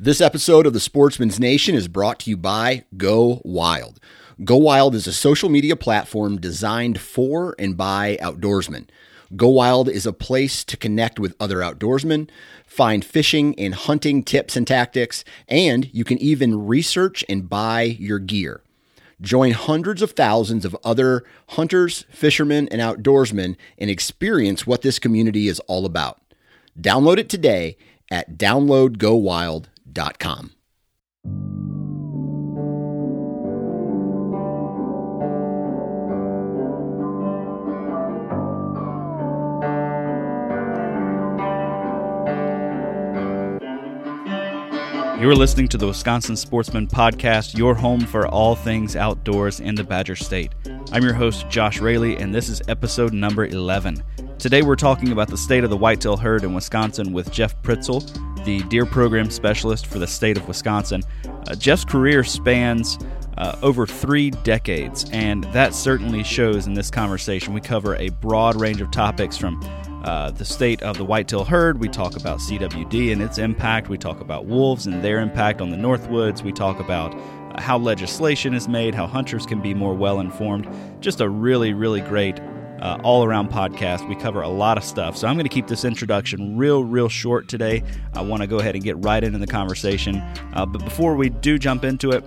This episode of the Sportsman's Nation is brought to you by Go Wild. Go Wild is a social media platform designed for and by outdoorsmen. Go Wild is a place to connect with other outdoorsmen, find fishing and hunting tips and tactics, and you can even research and buy your gear. Join hundreds of thousands of other hunters, fishermen, and outdoorsmen and experience what this community is all about. Download it today at downloadgowild.com You're listening to the Wisconsin Sportsman Podcast, your home for all things outdoors in the Badger State. I'm your host, Josh Raley, and this is episode number 11. Today we're talking about the state of the whitetail herd in Wisconsin with Jeff Pritzl, the deer program specialist for the state of Wisconsin. Uh, Jeff's career spans uh, over three decades, and that certainly shows in this conversation. We cover a broad range of topics from uh, the state of the whitetail herd. We talk about CWD and its impact. We talk about wolves and their impact on the Northwoods. We talk about uh, how legislation is made, how hunters can be more well informed. Just a really, really great uh, all around podcast. We cover a lot of stuff. So I'm going to keep this introduction real, real short today. I want to go ahead and get right into the conversation. Uh, but before we do jump into it,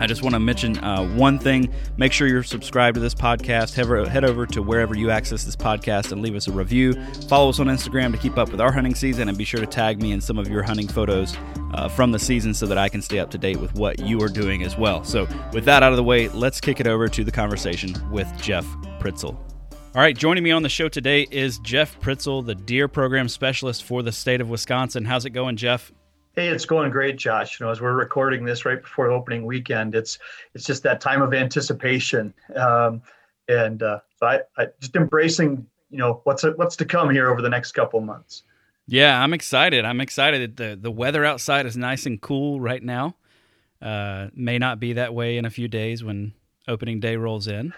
I just want to mention uh, one thing. Make sure you're subscribed to this podcast. Head, over to wherever you access this podcast and leave us a review. Follow us on Instagram to keep up with our hunting season and be sure to tag me in some of your hunting photos uh, from the season so that I can stay up to date with what you are doing as well. So, with that out of the way, let's kick it over to the conversation with Jeff Pritzl. All right, joining me on the show today is Jeff Pritzl, the deer program specialist for the state of Wisconsin. How's it going, Jeff? Hey, it's going great, Josh. You know, as we're recording this right before opening weekend, it's it's just that time of anticipation, um, and uh, so I, I just embracing you know what's what's to come here over the next couple months. Yeah, I'm excited. I'm excited. the The weather outside is nice and cool right now. Uh, may not be that way in a few days when opening day rolls in.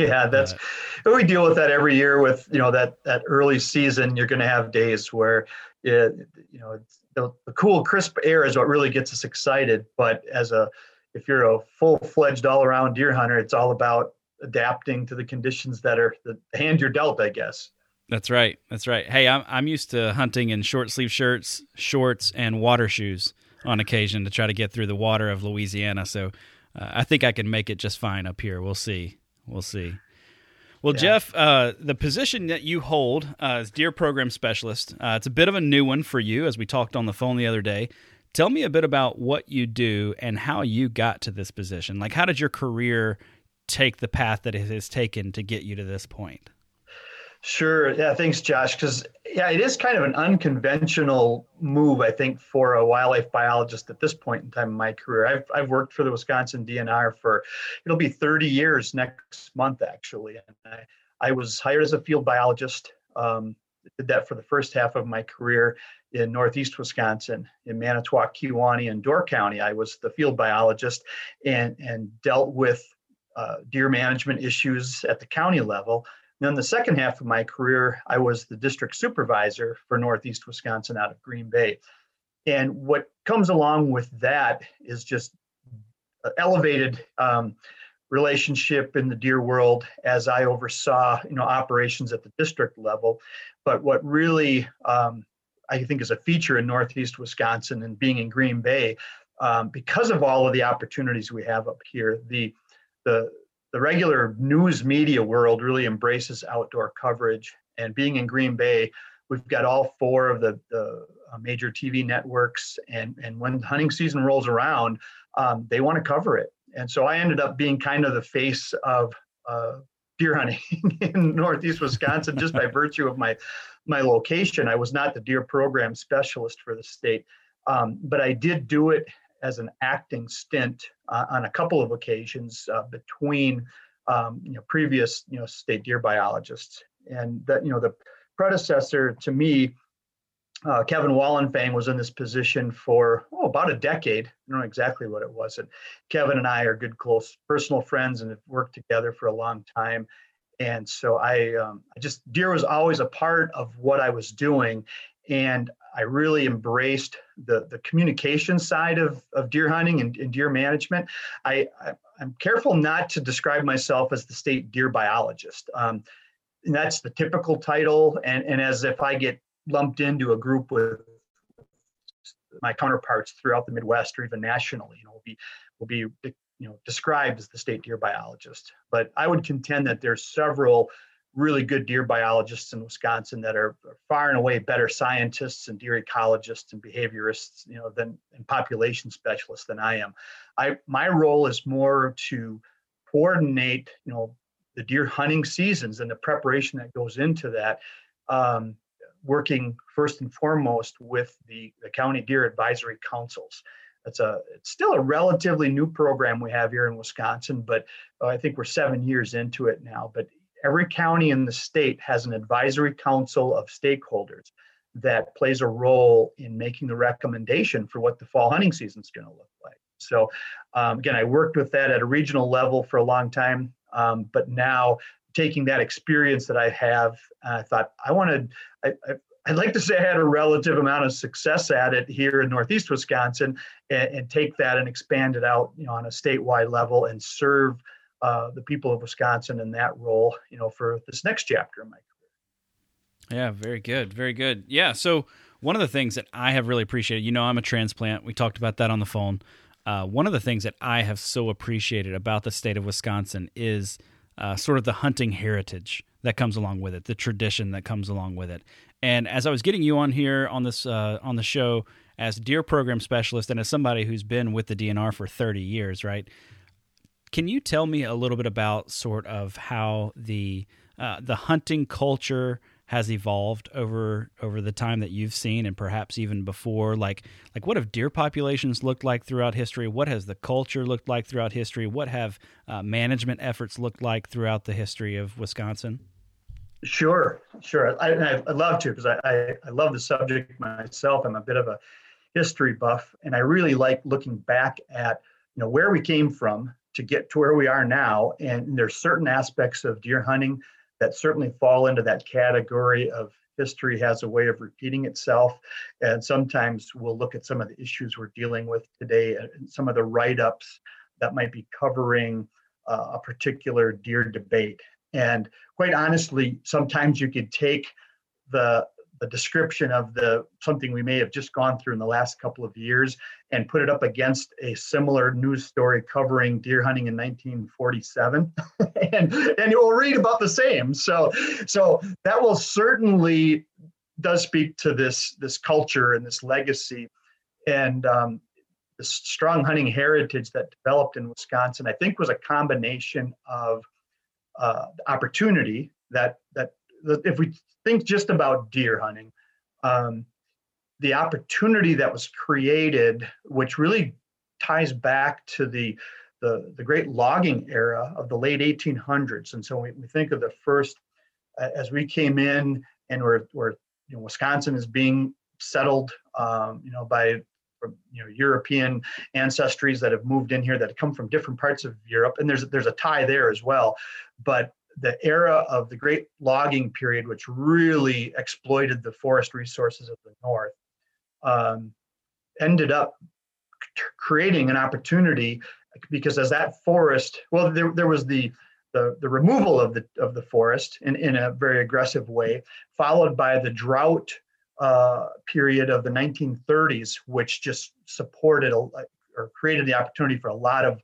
Yeah, that's uh, we deal with that every year. With you know that that early season, you're going to have days where it, you know the, the cool, crisp air is what really gets us excited. But as a if you're a full fledged all around deer hunter, it's all about adapting to the conditions that are the hand you're dealt, I guess. That's right. That's right. Hey, I'm I'm used to hunting in short sleeve shirts, shorts, and water shoes on occasion to try to get through the water of Louisiana. So uh, I think I can make it just fine up here. We'll see. We'll see. Well, yeah. Jeff, uh, the position that you hold uh, as Deer Program Specialist, uh, it's a bit of a new one for you, as we talked on the phone the other day. Tell me a bit about what you do and how you got to this position. Like, how did your career take the path that it has taken to get you to this point? Sure. Yeah. Thanks, Josh. Because yeah, it is kind of an unconventional move, I think, for a wildlife biologist at this point in time in my career. I've I've worked for the Wisconsin DNR for it'll be 30 years next month, actually, and I I was hired as a field biologist. Um, did that for the first half of my career in northeast Wisconsin, in Manitowoc, Kewaunee, and Door County. I was the field biologist and and dealt with uh, deer management issues at the county level then the second half of my career, I was the district supervisor for Northeast Wisconsin out of Green Bay. And what comes along with that is just elevated um, relationship in the deer world as I oversaw, you know, operations at the district level. But what really um, I think is a feature in Northeast Wisconsin and being in Green Bay, um, because of all of the opportunities we have up here, the the the regular news media world really embraces outdoor coverage. And being in Green Bay, we've got all four of the, the uh, major TV networks. And, and when hunting season rolls around, um, they want to cover it. And so I ended up being kind of the face of uh, deer hunting in Northeast Wisconsin just by virtue of my my location. I was not the deer program specialist for the state, um, but I did do it as an acting stint uh, on a couple of occasions uh, between um, you know previous you know state deer biologists and that you know the predecessor to me uh, Kevin Wallenfang was in this position for oh, about a decade. I don't know exactly what it was. And Kevin and I are good, close personal friends and have worked together for a long time. And so I, um, I just deer was always a part of what I was doing, and I really embraced the, the communication side of, of deer hunting and, and deer management. I, I, am careful not to describe myself as the state deer biologist. Um, that's the typical title, and, and as if I get lumped into a group with my counterparts throughout the Midwest or even nationally, you know, will be will be you know described as the state deer biologist. But I would contend that there's several really good deer biologists in Wisconsin that are far and away better scientists and deer ecologists and behaviorists, you know, than and population specialists than I am. I my role is more to coordinate, you know, the deer hunting seasons and the preparation that goes into that. Um, working first and foremost with the, the county deer advisory councils. It's a it's still a relatively new program we have here in Wisconsin, but uh, I think we're seven years into it now. But every county in the state has an advisory council of stakeholders that plays a role in making the recommendation for what the fall hunting season is going to look like. So, um, again, I worked with that at a regional level for a long time, um, but now taking that experience that I have, I thought I wanted, I, I, I'd like to say I had a relative amount of success at it here in Northeast Wisconsin, and, and take that and expand it out, you know, on a statewide level and serve uh, the people of Wisconsin in that role, you know, for this next chapter in my career. Yeah, very good, very good. Yeah, so one of the things that I have really appreciated, you know, I'm a transplant. We talked about that on the phone. Uh, one of the things that I have so appreciated about the state of Wisconsin is uh, sort of the hunting heritage that comes along with it, the tradition that comes along with it. And as I was getting you on here on this uh, on the show as deer program specialist and as somebody who's been with the DNR for 30 years, right? Can you tell me a little bit about sort of how the uh, the hunting culture has evolved over over the time that you've seen and perhaps even before? Like like what have deer populations looked like throughout history? What has the culture looked like throughout history? What have uh, management efforts looked like throughout the history of wisconsin? Sure sure. I, I, love to because I, I, I love the subject myself. I'm a bit of a history buff and i really like looking back at you know where we came from to get to where we are now. And there's certain aspects of deer hunting that certainly fall into that category of history has a way of repeating itself. And sometimes we'll look at some of the issues we're dealing with today and some of the write ups that might be covering uh, a particular deer debate. And quite honestly, sometimes you could take the a description of the something we may have just gone through in the last couple of years and put it up against a similar news story covering deer hunting in 1947 and and you'll read about the same. So so that will certainly does speak to this this culture and this legacy and um, the strong hunting heritage that developed in Wisconsin I think was a combination of uh, opportunity that that if we think just about deer hunting, um, the opportunity that was created, which really ties back to the the, the great logging era of the late 1800s. And so we, we think of the first, uh, as we came in and we're, we're you know, Wisconsin is being settled, um, you know, by you know European ancestries that have moved in here that come from different parts of Europe, and there's there's a tie there as well. But the era of the great logging period, which really exploited the forest resources of the north, um, ended up creating an opportunity because as that forest, well, there, there was the, the, the removal of the, of the forest in, in a very aggressive way, followed by the drought uh, period of the 1930s, which just supported a, or created the opportunity for a lot of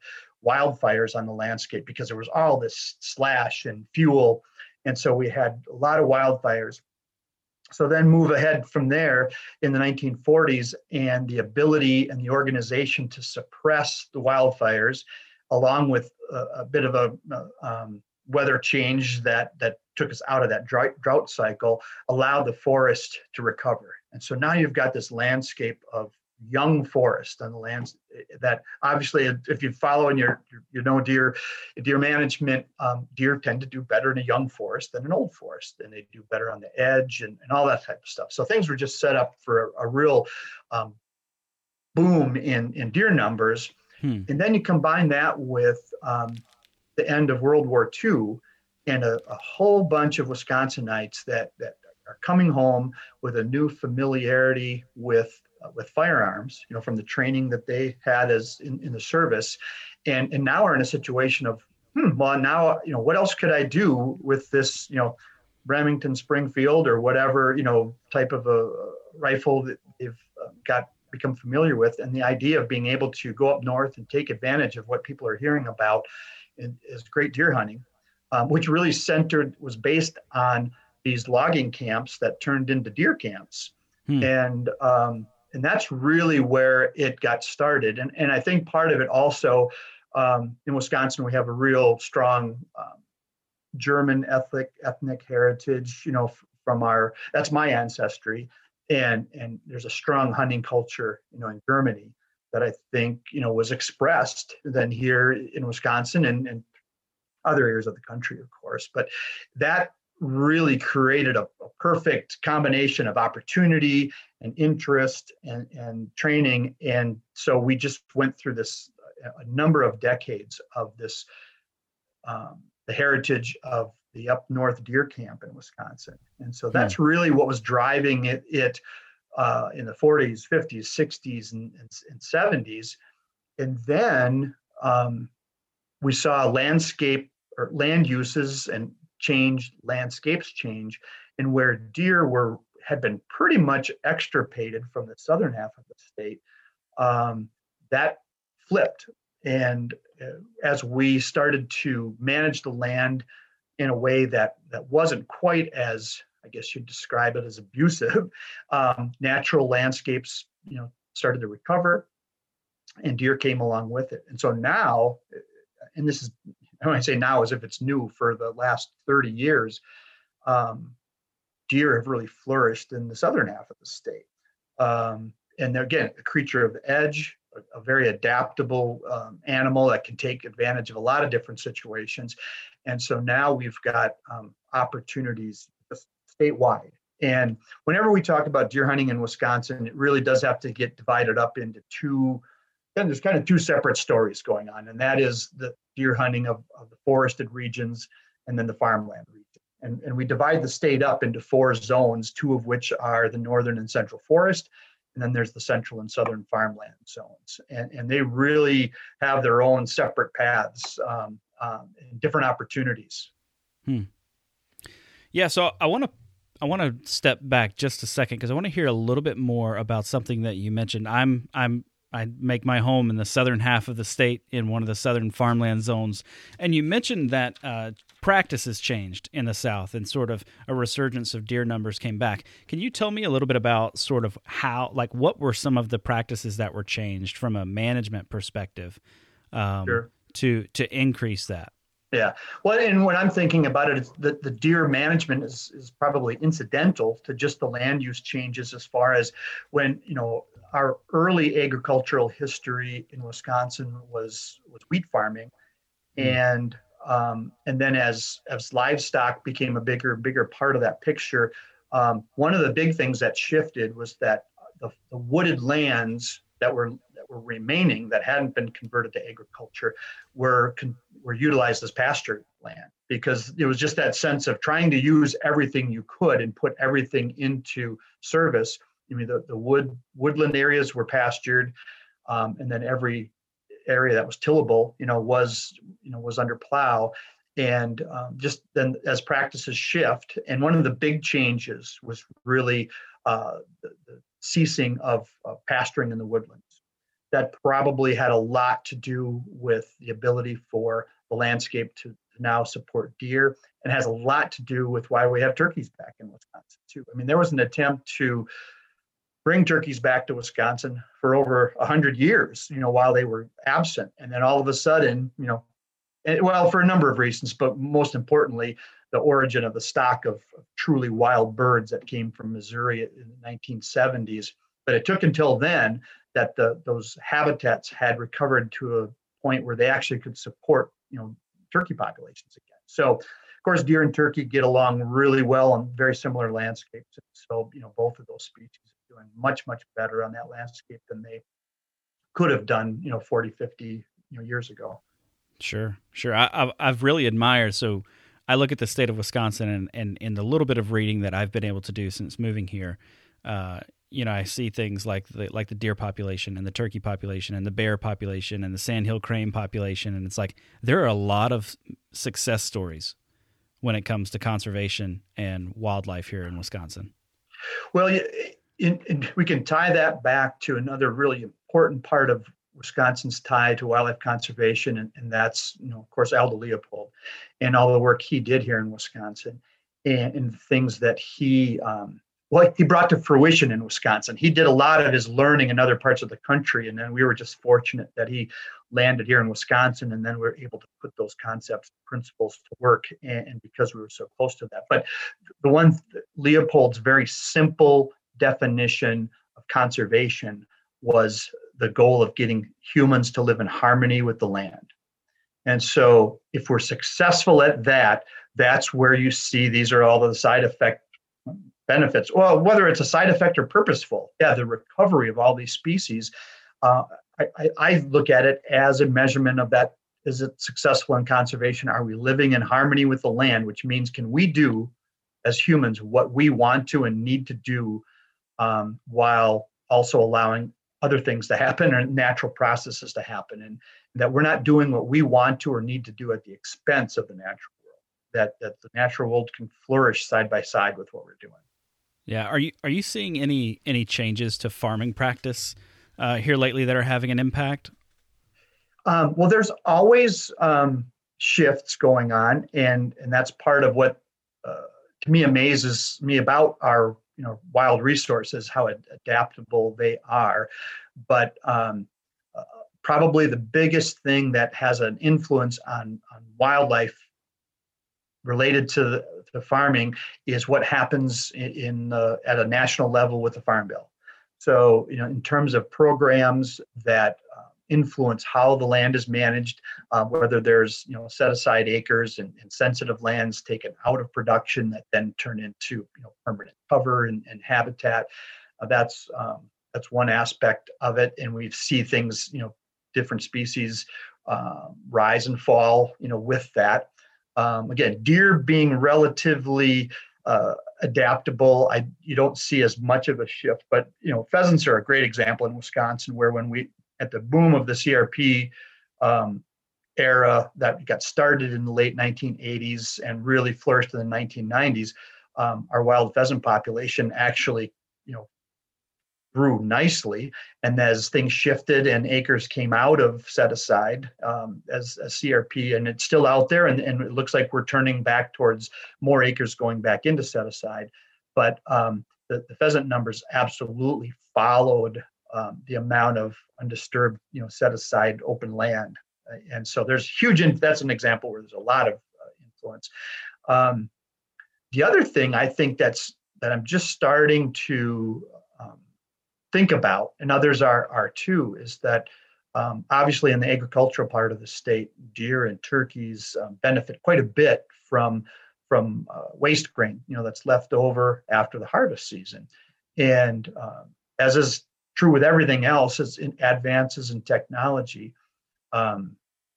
wildfires on the landscape because there was all this slash and fuel. And so we had a lot of wildfires. So then move ahead from there in the 1940s and the ability and the organization to suppress the wildfires, along with a, a bit of a um, weather change that that took us out of that drought, drought cycle, allowed the forest to recover. And so now you've got this landscape of young forest on the lands that obviously if you follow in your you know deer deer management um, deer tend to do better in a young forest than an old forest and they do better on the edge and, and all that type of stuff so things were just set up for a, a real um, boom in in deer numbers hmm. and then you combine that with um, the end of world war ii and a, a whole bunch of wisconsinites that that are coming home with a new familiarity with uh, with firearms, you know, from the training that they had as in, in the service, and and now are in a situation of, hmm, well, now you know, what else could I do with this, you know, Remington Springfield or whatever, you know, type of a rifle that they've uh, got become familiar with, and the idea of being able to go up north and take advantage of what people are hearing about is great deer hunting, um, which really centered was based on these logging camps that turned into deer camps, hmm. and um, and that's really where it got started. And and I think part of it also um, in Wisconsin we have a real strong um, German ethnic ethnic heritage. You know, from our that's my ancestry, and and there's a strong hunting culture. You know, in Germany that I think you know was expressed then here in Wisconsin and, and other areas of the country, of course. But that really created a, a, perfect combination of opportunity and interest and, and training. And so we just went through this a number of decades of this um, the heritage of the up north deer camp in Wisconsin. And so that's hmm. really what was driving it, it uh, in the 40s, 50s, 60s, and, and, and 70s. And then um, we saw landscape or land uses and changed, landscapes change, and where deer were had been pretty much extirpated from the southern half of the state, um, that flipped. And uh, as we started to manage the land in a way that that wasn't quite as I guess you'd describe it as abusive. Um, natural landscapes, you know, started to recover, and deer came along with it. And so now, and this is when I say now as if it's new for the last 30 years, um, deer have really flourished in the southern half of the state. Um, and again a creature of the edge, a, a very adaptable um, animal that can take advantage of a lot of different situations. And so now we've got um, opportunities statewide. And whenever we talk about deer hunting in Wisconsin, it really does have to get divided up into two. Then there's kind of two separate stories going on, and that is the deer hunting of, of the forested regions and then the farmland region. And, and we divide the state up into four zones, two of which are the northern and central forest, and then there's the central and southern farmland zones. And, and they really have their own separate paths um, um, and different opportunities. Hmm. Yeah, so I want to I want to step back just a second because I want to hear a little bit more about something that you mentioned. I'm I'm I make my home in the southern half of the state in one of the southern farmland zones, and you mentioned that uh, practices changed in the south and sort of a resurgence of deer numbers came back. Can you tell me a little bit about sort of how, like, what were some of the practices that were changed from a management perspective um, sure. to to increase that? Yeah. Well, and when I'm thinking about it, the, the deer management is, is probably incidental to just the land use changes as far as when, you know, our early agricultural history in Wisconsin was was wheat farming. Mm. And um, and then as as livestock became a bigger bigger part of that picture, um, one of the big things that shifted was that the, the wooded lands that were that were remaining that hadn't been converted to agriculture were were utilized as pasture land because it was just that sense of trying to use everything you could and put everything into service. I mean, the, the wood woodland areas were pastured, um, and then every area that was tillable, you know, was you know was under plow, and um, just then as practices shift, and one of the big changes was really uh, the, the ceasing of, of pasturing in the woodlands. That probably had a lot to do with the ability for the landscape to, to now support deer and has a lot to do with why we have turkeys back in Wisconsin too. I mean, there was an attempt to bring turkeys back to Wisconsin for over a hundred years, you know, while they were absent. And then all of a sudden, you know, and, well, for a number of reasons, but most importantly, the origin of the stock of, of truly wild birds that came from Missouri in the 1970s. But it took until then that the, those habitats had recovered to a point where they actually could support, you know, turkey populations again. So, of course, deer and turkey get along really well on very similar landscapes. So, you know, both of those species doing much, much better on that landscape than they could have done, you know, 40, 50 you know, years ago. Sure, sure. I, I've really admired so I look at the state of Wisconsin and, and in the little bit of reading that I've been able to do since moving here, uh, you know, I see things like the like the deer population and the turkey population and the bear population and the sandhill crane population, and it's like there are a lot of success stories when it comes to conservation and wildlife here in Wisconsin. Well, in, in, we can tie that back to another really important part of Wisconsin's tie to wildlife conservation, and, and that's, you know, of course, Aldo Leopold and all the work he did here in Wisconsin and, and things that he, um, well, he brought to fruition in Wisconsin. He did a lot of his learning in other parts of the country, and then we were just fortunate that he landed here in Wisconsin, and then we were able to put those concepts, principles to work, and, and because we were so close to that. But the one, Leopold's very simple definition of conservation was the goal of getting humans to live in harmony with the land. And so, if we're successful at that, that's where you see these are all the side effect benefits. Well, whether it's a side effect or purposeful, yeah, the recovery of all these species. Uh, I, I look at it as a measurement of that. Is it successful in conservation? Are we living in harmony with the land? Which means, can we do as humans what we want to and need to do um, while also allowing other things to happen or natural processes to happen and that we're not doing what we want to or need to do at the expense of the natural world that that the natural world can flourish side by side with what we're doing. Yeah are you are you seeing any any changes to farming practice uh, here lately that are having an impact? Um, well there's always um, shifts going on and and that's part of what uh, to me amazes me about our you know wild resources how adaptable they are. But um, uh, probably the biggest thing that has an influence on, on wildlife related to, the, to farming is what happens in, in at a national level with the farm bill. So you know in terms of programs that influence how the land is managed, uh, whether there's you know set aside acres and, and, sensitive lands taken out of production that then turn into you know permanent cover and, and habitat. Uh, that's um, that's one aspect of it, and we see things you know different species uh, rise and fall you know with that. Um, again, deer being relatively uh, adaptable. I you don't see as much of a shift, but you know pheasants are a great example in Wisconsin, where when we at the boom of the CRP um, era that got started in the late 1980s and really flourished in the 1990s, um, our wild pheasant population actually, you know, grew nicely. And as things shifted and acres came out of set aside um, as, a CRP, and it's still out there, and, and it looks like we're turning back towards more acres going back into set aside. But um, the, the pheasant numbers absolutely followed um, the amount of undisturbed, you know, set aside open land. Uh, and so there's huge, in, that's an example where there's a lot of uh, influence. Um, the other thing I think that's, that I'm just starting to um, think about, and others are, are too, is that um, obviously in the agricultural part of the state, deer and turkeys um, benefit quite a bit from from uh, waste grain, you know, that's left over after the harvest season. And uh, as is true with everything else as in advances in technology. Um,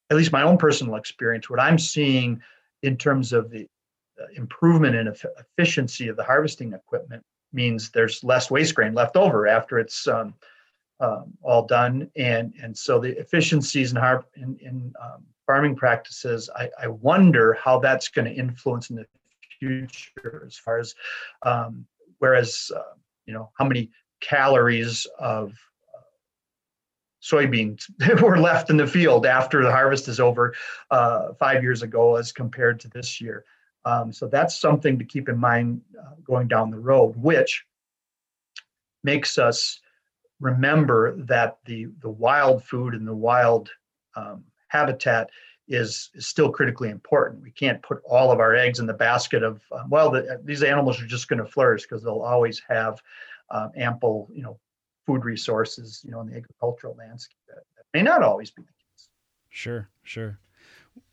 at least my own personal experience, what I'm seeing in terms of the uh, improvement in efficiency of the harvesting equipment means there's less waste grain left over after it's um, um, all done, and and so the efficiencies in, har- in, in um, farming practices, I, I, wonder how that's going to influence in the future as far as um, whereas uh, you know how many calories of uh, soybeans were left in the field after the harvest is over uh, five years ago as compared to this year. Um, so that's something to keep in mind uh, going down the road, which makes us remember that the the wild food and the wild um, habitat is, is still critically important. We can't put all of our eggs in the basket of uh, well, the, these animals are just going to flourish because they'll always have um, ample, you know, food resources, you know, in the agricultural landscape. That, that may not always be the case. Sure, sure.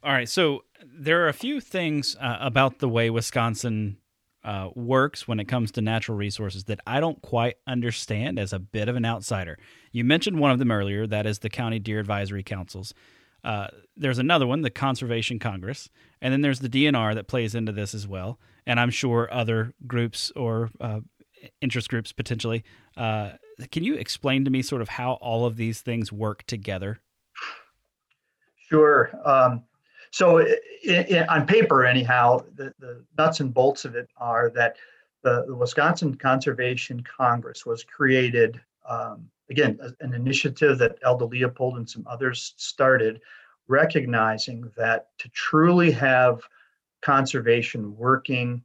All right, so there are a few things uh, about the way Wisconsin uh, works when it comes to natural resources that I don't quite understand as a bit of an outsider. You mentioned one of them earlier, that is the county deer advisory councils. Uh, there's another one, the Conservation Congress, and then there's the DNR that plays into this as well. And I'm sure other groups or uh, interest groups potentially. Uh, can you explain to me sort of how all of these things work together? Sure. Um, so, on paper, anyhow, the, the, nuts and bolts of it are that the, the Wisconsin Conservation Congress was created, um, again, an initiative that Aldo Leopold and some others started, recognizing that to truly have conservation working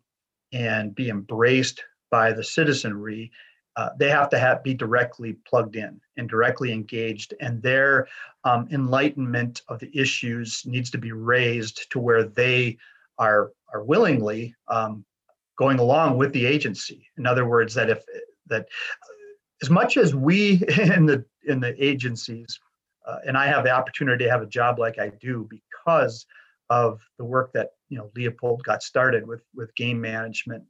and be embraced by the citizenry, uh, they have to have be directly plugged in and directly engaged, and their um, enlightenment of the issues needs to be raised to where they are are willingly um, going along with the agency. In other words, that if that as much as we in the in the agencies, uh, and I have the opportunity to have a job like I do because of the work that you know Leopold got started with with game management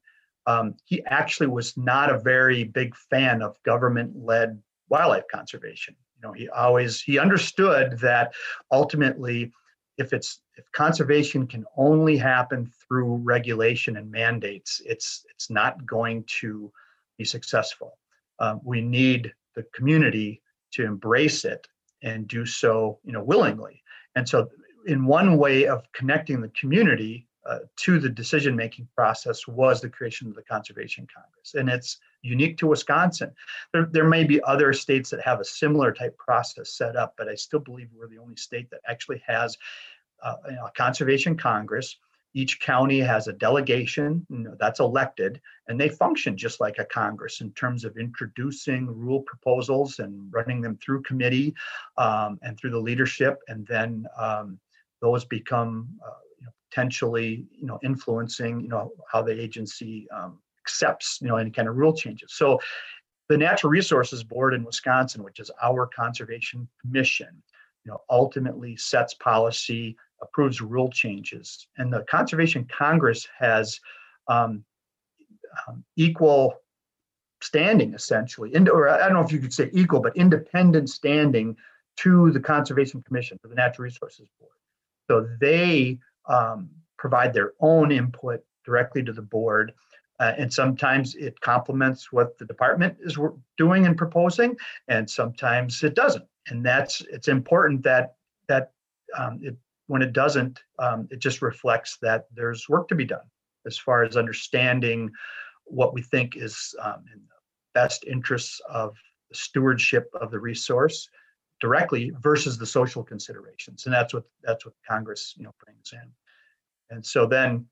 um, he actually was not a very big fan of government-led wildlife conservation. You know, he always he understood that ultimately, if it's if conservation can only happen through regulation and mandates, it's it's not going to be successful. Um, we need the community to embrace it and do so, you know, willingly. And so, in one way of connecting the community uh, to the decision making process was the creation of the Conservation Congress. And it's unique to Wisconsin. There, there may be other states that have a similar type process set up, but I still believe we're the only state that actually has uh, a Conservation Congress. Each county has a delegation you know, that's elected, and they function just like a Congress in terms of introducing rule proposals and running them through committee um, and through the leadership, and then um, those become uh, potentially, you know, influencing, you know, how the agency um, accepts, you know, any kind of rule changes. So the Natural Resources Board in Wisconsin, which is our conservation commission, you know, ultimately sets policy, approves rule changes, and the Conservation Congress has um, um, equal standing, essentially, or I don't know if you could say equal, but independent standing to the Conservation Commission, to the Natural Resources Board. So they um, provide their own input directly to the board. Uh, and sometimes it complements what the department is doing and proposing, and sometimes it doesn't. And that's it's important that that um, it, when it doesn't, um, it just reflects that there's work to be done as far as understanding what we think is um, in the best interests of stewardship of the resource directly versus the social considerations. And that's what that's what congress you know brings in. And so then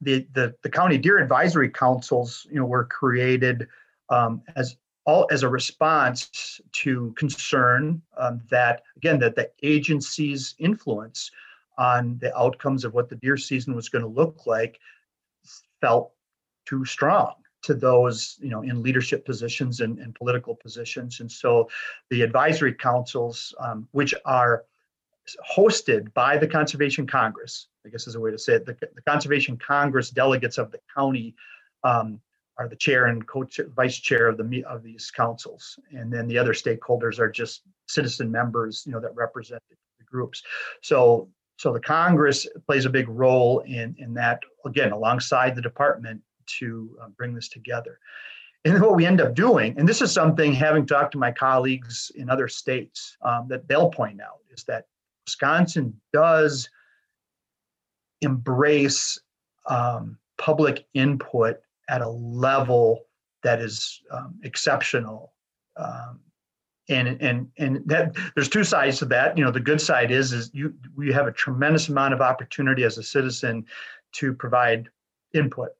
the the, the county deer advisory councils you know were created um, as all as a response to concern um, that again that the agency's influence on the outcomes of what the deer season was going to look like felt too strong to those you know in leadership positions and, and political positions. And so the advisory councils um, which are hosted by the conservation congress i guess is a way to say it the, the conservation congress delegates of the county um, are the chair and co-chair, vice chair of the of these councils. And then the other stakeholders are just citizen members you know that represent the groups. So so the congress plays a big role in in that again alongside the department to uh, bring this together. And what we end up doing, and this is something having talked to my colleagues in other states um, that they'll point out, is that Wisconsin does embrace um, public input at a level that is um, exceptional. Um, and and and that there's two sides to that. You know, the good side is is you we have a tremendous amount of opportunity as a citizen to provide input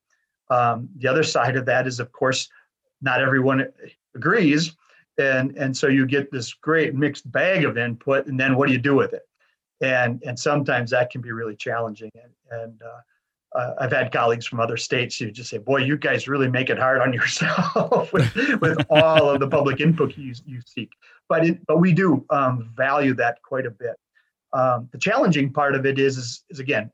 um, the other side of that is, of course, not everyone agrees, and and so you get this great mixed bag of input, and then what do you do with it? And and sometimes that can be really challenging. And, and uh, uh, I've had colleagues from other states who just say, "Boy, you guys really make it hard on yourself with, with all of the public input you, you seek." But it, but we do um, value that quite a bit. Um, the challenging part of it is, is, is again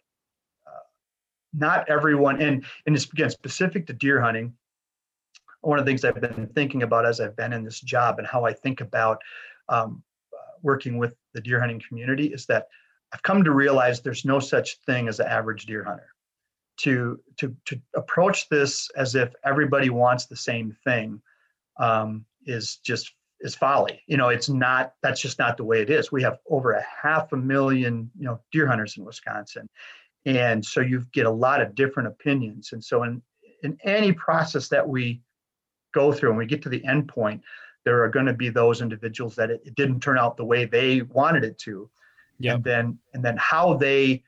not everyone, and and it's again specific to deer hunting. One of the things I've been thinking about as I've been in this job and how I think about um, working with the deer hunting community is that I've come to realize there's no such thing as an average deer hunter. To to to approach this as if everybody wants the same thing um, is just is folly. You know, it's not. That's just not the way it is. We have over a half a million you know deer hunters in Wisconsin, and so you get a lot of different opinions. And so in in any process that we go through and we get to the end point, there are going to be those individuals that it, it didn't turn out the way they wanted it to yep. and then and then how they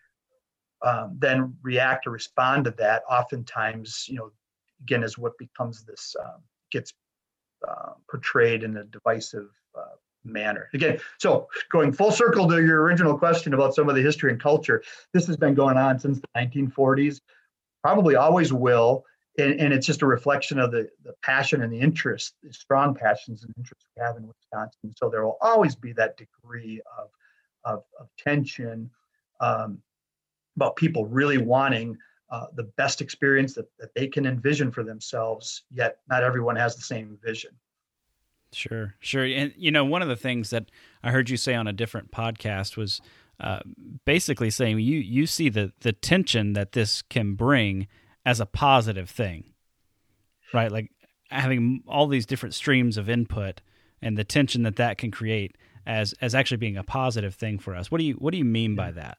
um, then react or respond to that oftentimes you know again is what becomes this um, gets uh, portrayed in a divisive manner again so going full circle to your original question about some of the history and culture this has been going on since the 1940s probably always will and, and it's just a reflection of the, the passion and the interest the strong passions and interests we have in wisconsin so there will always be that degree of of, of tension um, about people really wanting uh, the best experience that, that they can envision for themselves, yet not everyone has the same vision. Sure, sure. And, you know, one of the things that I heard you say on a different podcast was uh, basically saying you, you see the, the tension that this can bring as a positive thing, right? Like having all these different streams of input and the tension that that can create as as actually being a positive thing for us. What do you what do you mean by that?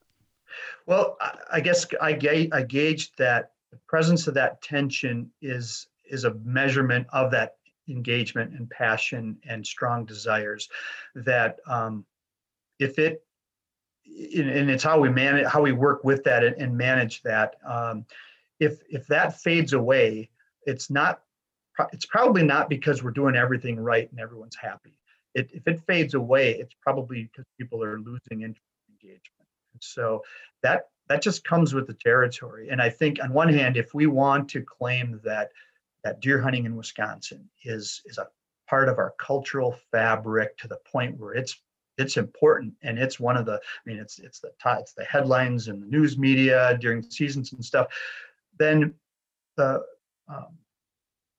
Well, I guess I ga- I gauged that the presence of that tension is is a measurement of that engagement and passion and strong desires. That um, if it and it's how we manage how we work with that and, manage that. Um, if if that fades away, it's not it's probably not because we're doing everything right and everyone's happy it, if it fades away, it's probably because people are losing interest in engagement. And so that that just comes with the territory. And I think on one hand, if we want to claim that that deer hunting in Wisconsin is is a part of our cultural fabric to the point where it's it's important and it's one of the i mean it's it's the it's the headlines and the news media during seasons and stuff then the um,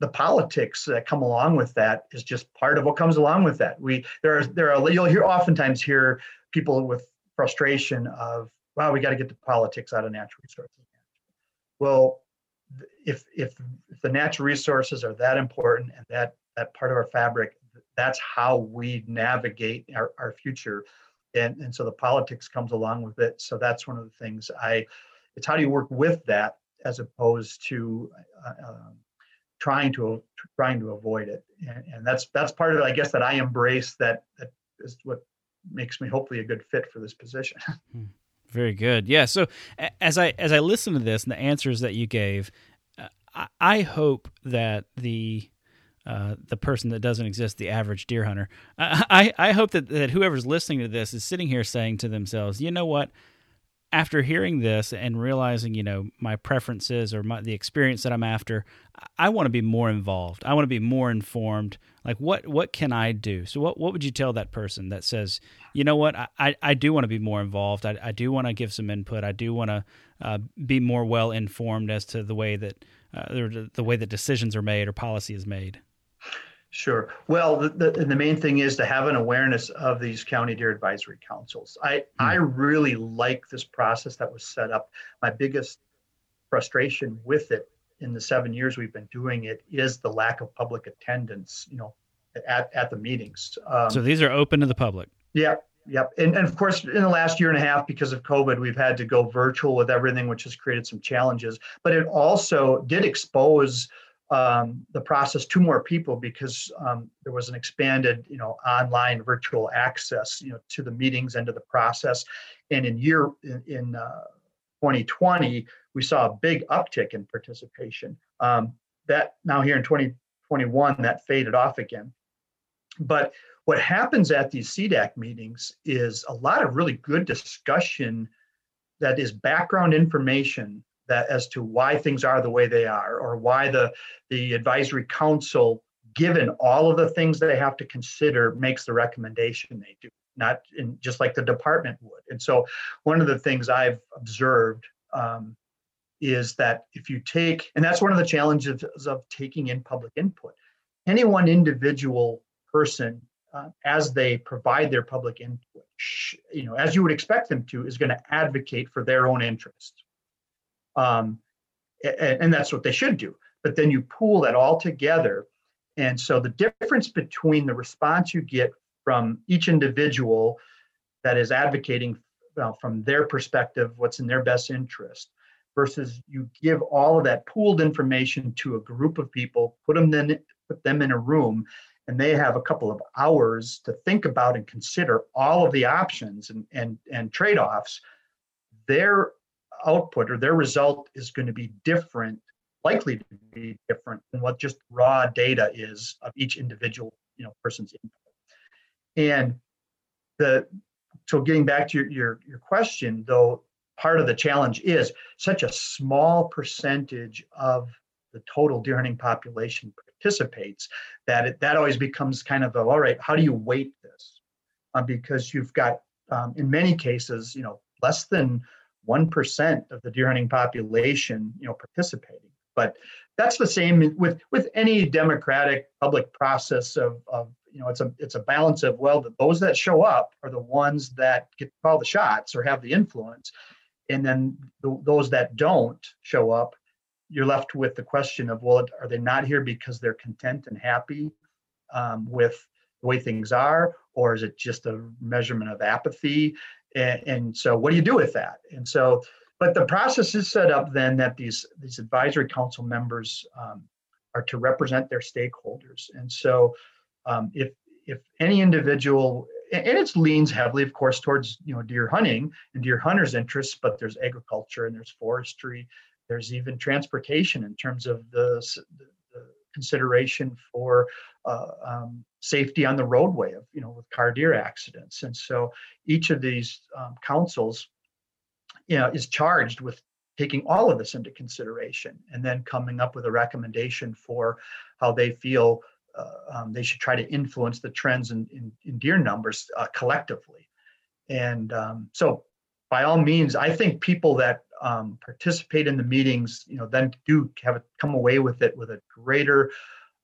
the politics that come along with that is just part of what comes along with that. We there are there are you'll hear oftentimes hear people with frustration of wow we got to get the politics out of natural resources. Well, if if if the natural resources are that important and that that part of our fabric, that's how we navigate our, our future. And, and so the politics comes along with it. So that's one of the things I, it's how do you work with that as opposed to uh, um, trying to trying to avoid it and, and that's that's part of it i guess that i embrace that that is what makes me hopefully a good fit for this position hmm. Very good yeah so as i as i listen to this and the answers that you gave uh, I, I hope that the uh, the person that doesn't exist, the average deer hunter. I, I hope that, that whoever's listening to this is sitting here saying to themselves, you know what? After hearing this and realizing, you know, my preferences or my, the experience that I'm after, I want to be more involved. I want to be more informed. Like, what what can I do? So, what what would you tell that person that says, you know what, I I do want to be more involved. I I do want to give some input. I do want to uh, be more well informed as to the way that uh, the, the way that decisions are made or policy is made. Sure. Well, the, the, the, main thing is to have an awareness of these county deer advisory councils. I, mm. I really like this process that was set up. My biggest frustration with it in the seven years we've been doing it is the lack of public attendance, you know, at, at the meetings. Um, so these are open to the public. Yeah. Yep. And, and of course, in the last year and a half, because of COVID, we've had to go virtual with everything, which has created some challenges. But it also did expose um, the process to more people because um, there was an expanded, you know, online virtual access, you know, to the meetings and to the process. And in year in, in uh, 2020, we saw a big uptick in participation. Um, that now here in 2021, that faded off again. But what happens at these CDAC meetings is a lot of really good discussion that is background information that as to why things are the way they are or why the the advisory council given all of the things they have to consider makes the recommendation they do not in just like the department would and so one of the things i've observed um, is that if you take and that's one of the challenges of taking in public input any one individual person uh, as they provide their public input, you know, as you would expect them to, is going to advocate for their own interest. Um, and, and that's what they should do. But then you pool that all together. And so the difference between the response you get from each individual that is advocating well, from their perspective, what's in their best interest, versus you give all of that pooled information to a group of people, put them then put them in a room, and they have a couple of hours to think about and consider all of the options and and, and trade-offs. Their output or their result is going to be different, likely to be different than what just raw data is of each individual you know person's input. And the so getting back to your, your, your question, though, part of the challenge is such a small percentage of the total deer hunting population participates that it, that always becomes kind of a, all right, how do you weight this? Uh, because you've got, um, in many cases, you know, less than 1% of the deer hunting population, you know, participating. But that's the same with, with any democratic public process of, of you know it's a it's a balance of well the, those that show up are the ones that get to call the shots or have the influence. And then the, those that don't show up you're left with the question of well are they not here because they're content and happy um, with the way things are? Or is it just a measurement of apathy and, so what do you do with that? And so but the process is set up then that these these advisory council members um, are to represent their stakeholders. And so um, if if any individual and it leans heavily, of course, towards you know deer hunting and deer hunters' interests, but there's agriculture and there's forestry, there's even transportation in terms of the, the, the consideration for uh, um, safety on the roadway of you know with car deer accidents, and so each of these um, councils, you know, is charged with taking all of this into consideration and then coming up with a recommendation for how they feel uh, um, they should try to influence the trends in, in, in deer numbers uh, collectively. And um, so, by all means, I think people that um, participate in the meetings, you know, then do have come away with it with a greater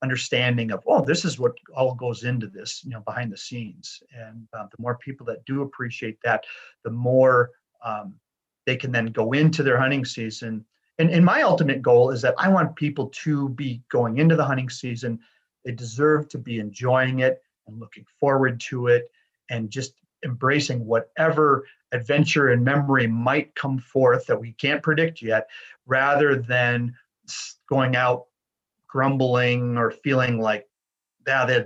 understanding of, oh, this is what all goes into this, you know, behind the scenes. And uh, the more people that do appreciate that, the more um, they can then go into their hunting season. And, and my ultimate goal is that I want people to be going into the hunting season they deserve to be enjoying it and looking forward to it and just embracing whatever adventure and memory might come forth that we can't predict yet, rather than going out grumbling or feeling like, yeah, they,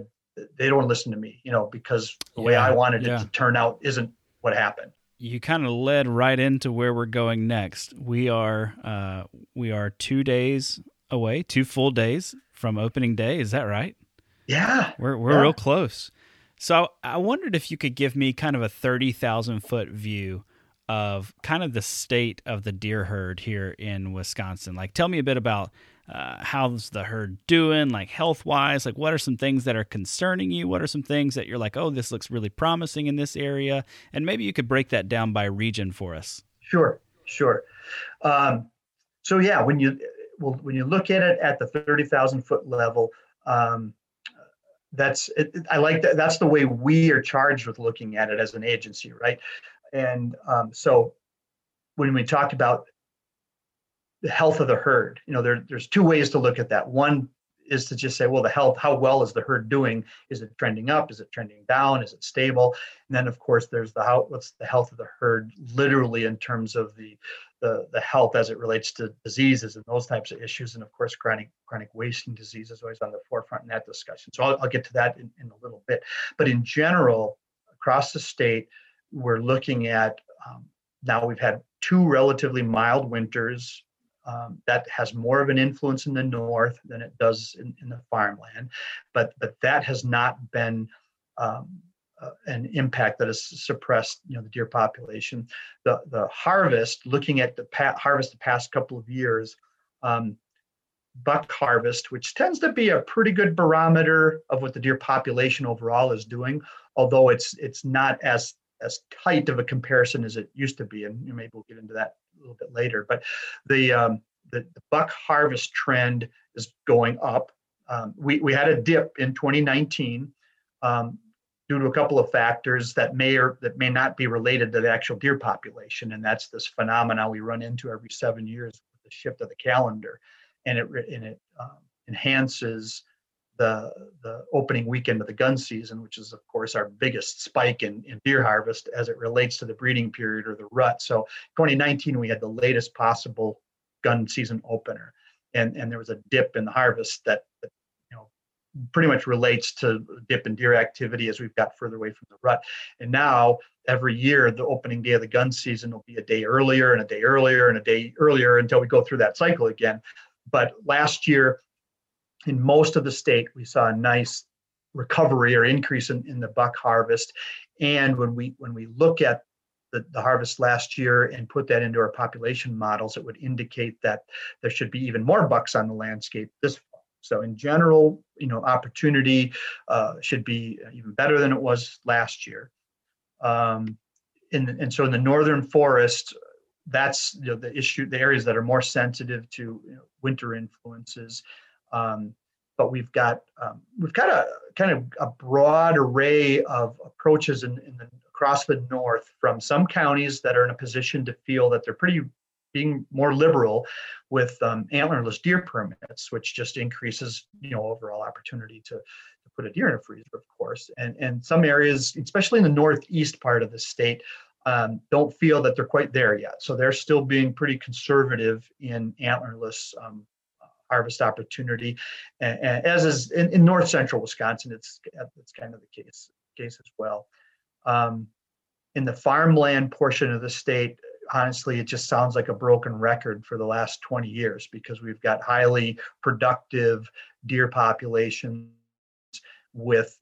they don't listen to me, you know, because the yeah, way I wanted yeah. it to turn out isn't what happened. You kind of led right into where we're going next. We are uh, we are two days away, two full days from opening day. Is that right? Yeah. We're we're yeah. real close. So I wondered if you could give me kind of a 30,000 foot view of kind of the state of the deer herd here in Wisconsin. Like tell me a bit about uh, how's the herd doing, like health wise? Like, what are some things that are concerning you? What are some things that you're like, oh, this looks really promising in this area? And maybe you could break that down by region for us. Sure, sure. Um, so yeah, when you well, when you look at it at the 30,000 foot level, um, that's it, I like that. That's the way we are charged with looking at it as an agency, right? And um, so when we talk about the health of the herd, you know, there, there's two ways to look at that. One is to just say, well, the health, how well is the herd doing? Is it trending up? Is it trending down? Is it stable? And then, of course, there's the how, what's the health of the herd, literally in terms of the the, the health as it relates to diseases and those types of issues. And of course, chronic chronic wasting disease is always on the forefront in that discussion. So I'll, I'll get to that in, in a little bit. But in general, across the state, we're looking at um, now we've had two relatively mild winters um, that has more of an influence in the north than it does in, in the farmland, but but that has not been um, uh, an impact that has suppressed you know the deer population. The the harvest, looking at the pa- harvest the past couple of years, um, buck harvest, which tends to be a pretty good barometer of what the deer population overall is doing, although it's it's not as as tight of a comparison as it used to be, and maybe we'll get into that a little bit later. But the um, the, the buck harvest trend is going up. Um, we we had a dip in 2019. Um, due to a couple of factors that may or that may not be related to the actual deer population, and that's this phenomena we run into every seven years with the shift of the calendar, and it and it um, enhances the the opening weekend of the gun season, which is of course our biggest spike in, in deer harvest as it relates to the breeding period or the rut. So 2019 we had the latest possible gun season opener, and and there was a dip in the harvest that, that you know pretty much relates to dip in deer activity as we've got further away from the rut. And now every year the opening day of the gun season will be a day earlier and a day earlier and a day earlier until we go through that cycle again. But last year in most of the state, we saw a nice recovery or increase in, in the buck harvest. And when we when we look at the, the harvest last year and put that into our population models, it would indicate that there should be even more bucks on the landscape this fall. So in general, you know, opportunity uh, should be even better than it was last year. Um, in, and so in the northern forest, that's you know, the issue, the areas that are more sensitive to you know, winter influences. Um, but we've got um, we've got a kind of a broad array of approaches in, in the, across the north from some counties that are in a position to feel that they're pretty being more liberal with um, antlerless deer permits, which just increases you know overall opportunity to, to put a deer in a freezer, of course. And and some areas, especially in the northeast part of the state, um, don't feel that they're quite there yet. So they're still being pretty conservative in antlerless um, harvest opportunity. And, as is in, in, north central Wisconsin, it's it's kind of the case case as well. Um, in the farmland portion of the state, honestly, it just sounds like a broken record for the last 20 years because we've got highly productive deer populations with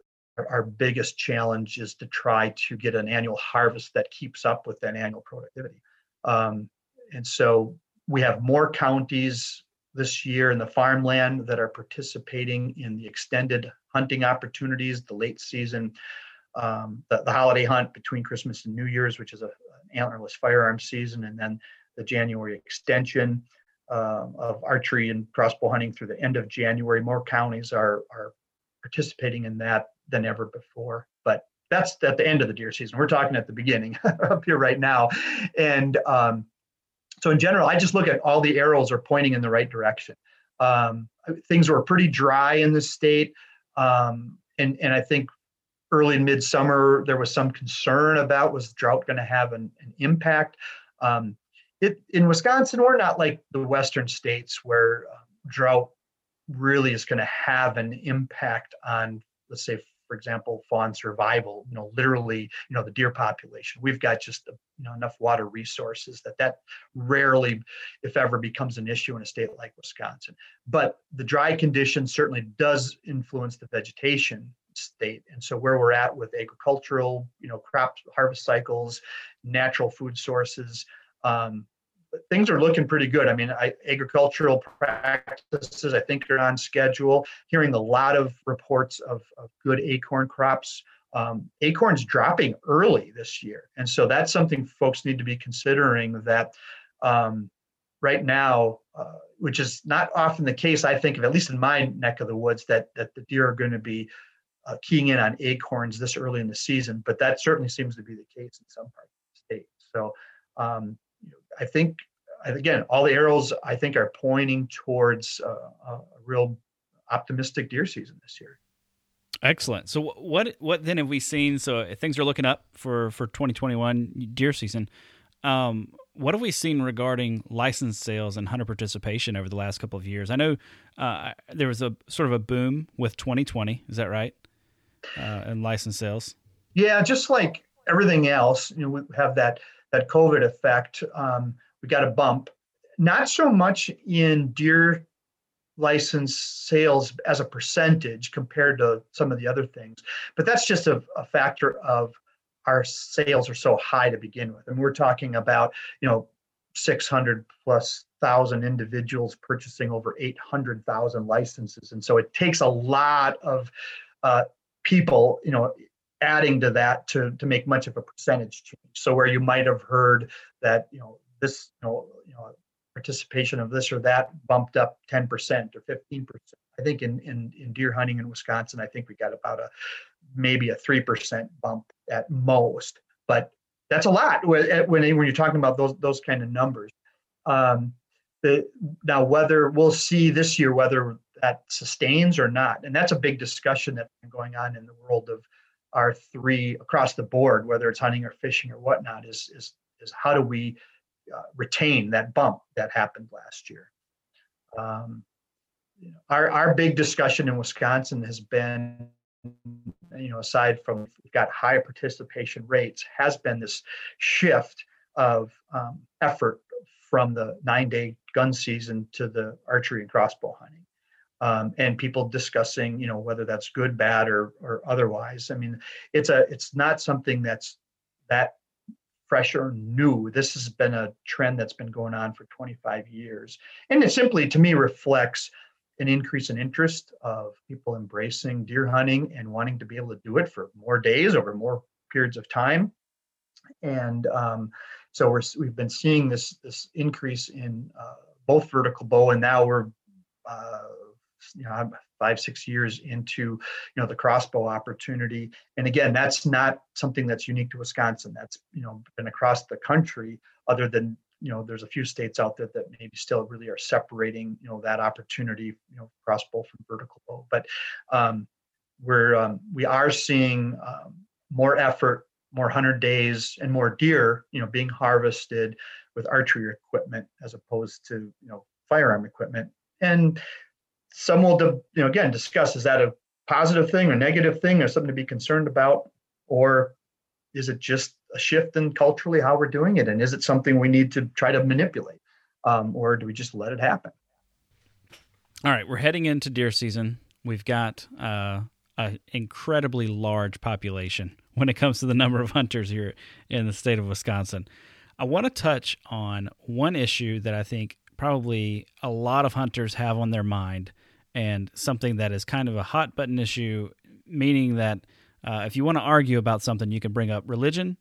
our biggest challenge is to try to get an annual harvest that keeps up with that annual productivity. Um, and so we have more counties this year in the farmland that are participating in the extended hunting opportunities, the late season, um, the, the holiday hunt between Christmas and New Year's, which is a, an antlerless firearm season, and then the January extension uh, of archery and crossbow hunting through the end of January. More counties are are participating in that than ever before. But that's at the end of the deer season. We're talking at the beginning up here right now, and um, so in general, I just look at all the arrows are pointing in the right direction. Um, things were pretty dry in the state, um, and and I think early midsummer there was some concern about was drought going to have an, an impact. Um, it in Wisconsin, we're not like the western states where uh, drought really is going to have an impact on, let's say, for example, fawn survival, you know, literally, you know, the deer population. We've got just you know, enough water resources that that rarely, if ever, becomes an issue in a state like Wisconsin. But the dry condition certainly does influence the vegetation state. And so where we're at with agricultural, you know, crop harvest cycles, natural food sources, um, things are looking pretty good. I mean, I, agricultural practices, I think, are on schedule. Hearing a lot of reports of, of good acorn crops. Um, acorns dropping early this year, and so that's something folks need to be considering. That um, right now, uh, which is not often the case, I think, of at least in my neck of the woods, that that the deer are going to be uh, keying in on acorns this early in the season. But that certainly seems to be the case in some parts of the state. So um, I think again, all the arrows I think are pointing towards uh, a real optimistic deer season this year. Excellent. So what what then have we seen? So things are looking up for for 2021 deer season. Um, what have we seen regarding license sales and hunter participation over the last couple of years? I know uh, there was a sort of a boom with 2020. Is that right? Uh, and license sales. Yeah, just like everything else, you know, we have that that COVID effect. Um, we got a bump. Not so much in deer license sales as a percentage compared to some of the other things, but that's just a, a factor of our sales are so high to begin with. And we're talking about, you know, 600 plus thousand individuals purchasing over 800,000 licenses. And so it takes a lot of uh, people, you know, adding to that to, to make much of a percentage change. So where you might have heard that, you know, this, you know, you know, participation of this or that bumped up 10% or 15%. I think in, in, in deer hunting in Wisconsin, I think we got about a maybe a 3% bump at most, but that's a lot when, when you're talking about those, those kind of numbers. Um, the, now, whether we'll see this year whether that sustains or not, and that's a big discussion that's been going on in the world of R3 across the board, whether it's hunting or fishing or whatnot, is is is how do we uh, retain that bump that happened last year? Um, our our big discussion in Wisconsin has been, you know, aside from we've got high participation rates, has been this shift of um, effort from the nine day gun season to the archery and crossbow hunting um, and people discussing you know whether that's good bad or or otherwise. I mean it's a it's not something that's that fresh or new. This has been a trend that's been going on for 25 years. And it simply to me reflects an increase in interest of people embracing deer hunting and wanting to be able to do it for more days over more periods of time. And um, so we're we've been seeing this this increase in uh, both vertical bow and now we're uh, you know I'm five six years into you know the crossbow opportunity. And again that's not something that's unique to wisconsin. That's you know been across the country other than you know there's a few states out there that maybe still really are separating you know that opportunity you know crossbow from vertical bow. But um, we're um, we are seeing um, more effort more 100 days and more deer you know being harvested with archery equipment as opposed to you know firearm equipment. And some will, you know, again, discuss is that a positive thing or negative thing or something to be concerned about? Or is it just a shift in culturally how we're doing it? And is it something we need to try to manipulate? Um, or do we just let it happen? All right, we're heading into deer season. We've got uh, an incredibly large population when it comes to the number of hunters here in the state of Wisconsin. I want to touch on one issue that I think probably a lot of hunters have on their mind, and something that is kind of a hot button issue, meaning that uh, if you want to argue about something, you can bring up religion,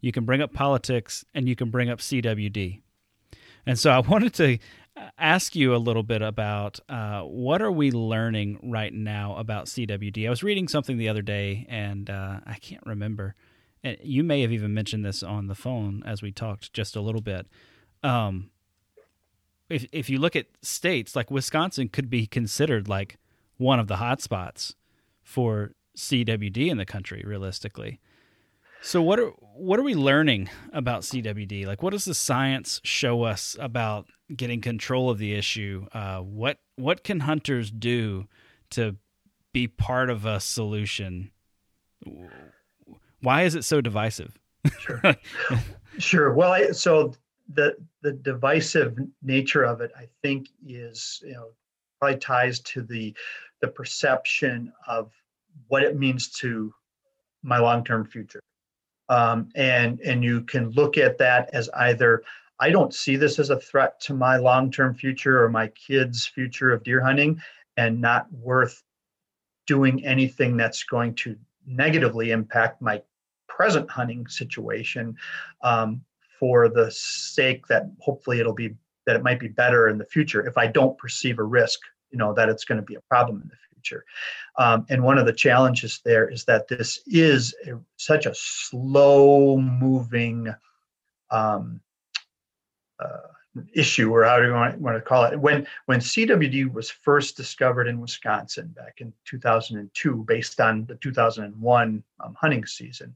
you can bring up politics, and you can bring up CWD. And so I wanted to uh, ask you a little bit about uh, what are we learning right now about CWD. I was reading something the other day, and uh, I can't remember. You may have even mentioned this on the phone as we talked just a little bit. Um, if if you look at states like Wisconsin could be considered like one of the hotspots for CWD in the country realistically. So what are what are we learning about CWD? Like, what does the science show us about getting control of the issue? Uh, what what can hunters do to be part of a solution? Why is it so divisive? Sure, sure. Well, I, so the the divisive nature of it, I think, is you know probably ties to the the perception of what it means to my long-term future. Um, and and you can look at that as either I don't see this as a threat to my long-term future or my kids' future of deer hunting, and not worth doing anything that's going to negatively impact my present hunting situation um, for the sake that hopefully it'll be that it might be better in the future if I don't perceive a risk, you know, that it's going to be a problem in the future. Um, and one of the challenges there is that this is a, such a slow moving um, uh, issue, or how do you want, want to call it? When when CWD was first discovered in Wisconsin back in 2002, based on the 2001 um, hunting season.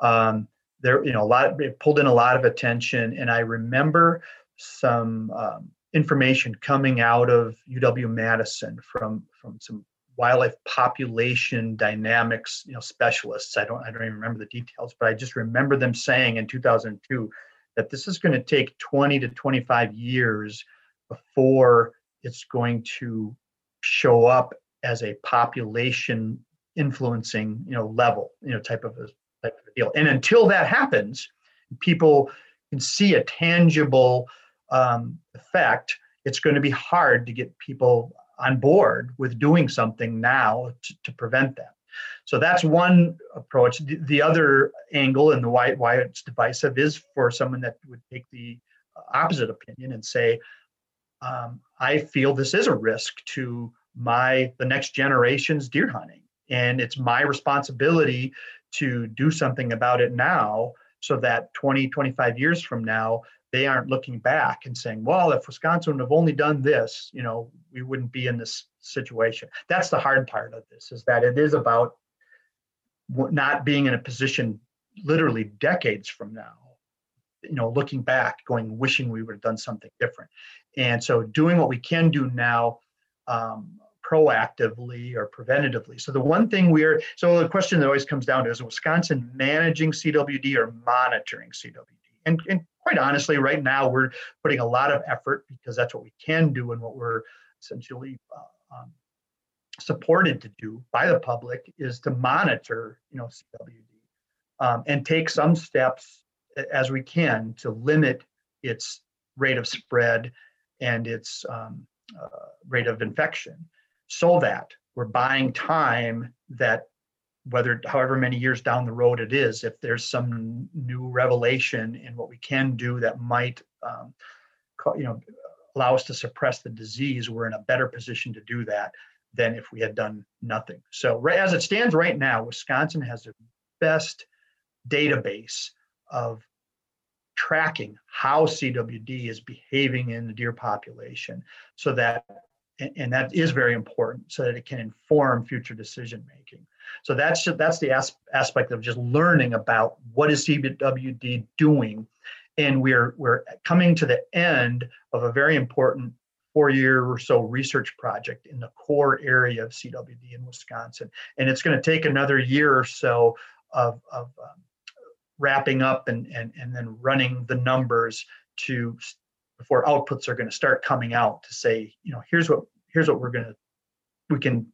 Um, there, you know, a lot, it pulled in a lot of attention. And I remember some um, information coming out of UW Madison from, from some wildlife population dynamics, you know, specialists. I don't, I don't even remember the details, but I just remember them saying in 2002 that this is going to take 20 to 25 years before it's going to show up as a population influencing you know level you know type of of deal. And until that happens, people can see a tangible um, effect. It's going to be hard to get people on board with doing something now to, to prevent that. So that's one approach. The, the, other angle and the why why it's divisive is for someone that would take the opposite opinion and say, um, I feel this is a risk to my the next generation's deer hunting, and it's my responsibility to do something about it now so that 20 25 years from now they aren't looking back and saying well if wisconsin would have only done this you know we wouldn't be in this situation. That's the hard part of this is that it is about not being in a position literally decades from now you know looking back going wishing we would have done something different. And so doing what we can do now um, proactively or preventatively. So the one thing we're so the question that always comes down to is wisconsin managing cwd or monitoring cwd and, and quite honestly right now we're putting a lot of effort because that's what we can do and what we're essentially uh, um, supported to do by the public is to monitor you know cwd um, and take some steps as we can to limit its rate of spread and its um, uh, rate of infection so that we're buying time that whether however many years down the road it is if there's some new revelation in what we can do that might um, you know allow us to suppress the disease we're in a better position to do that than if we had done nothing. So as it stands right now wisconsin has the best database of tracking how CWD is behaving in the deer population so that and that is very important so that it can inform future decision making. So that's that's the as, aspect of just learning about what is CWD doing. And we're we're coming to the end of a very important four year or so research project in the core area of CWD in Wisconsin. And it's going to take another year or so of, of um, wrapping up and, and, and then running the numbers to before outputs are going to start coming out to say, you know, here's what here's what we're going to we can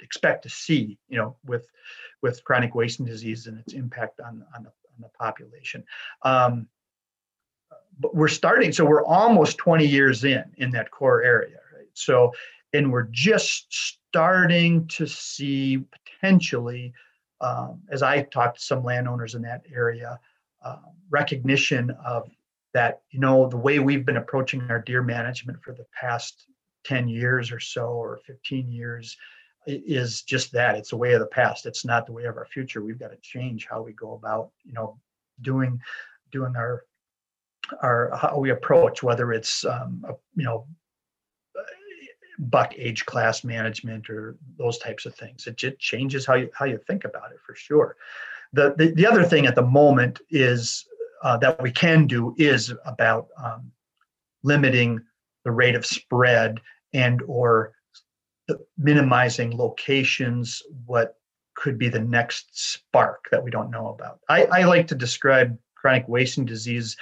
expect to see, you know, with with chronic wasting disease and its impact on on the, on the population. Um, but we're starting, so we're almost 20 years in in that core area, right? So, and we're just starting to see potentially um, as I talked to some landowners in that area, uh, recognition of that, you know, the way we've been approaching our deer management for the past 10 years or so, or 15 years, is just that. It's a way of the past. It's not the way of our future. We've got to change how we go about, you know, doing doing our our how we approach, whether it's um, a, you know buck age class management or those types of things. It just changes how you how you think about it for sure. The the, the other thing at the moment is uh, that we can do is about um, limiting the rate of spread and or minimizing locations what could be the next spark that we don't know about. I, I like to describe chronic wasting disease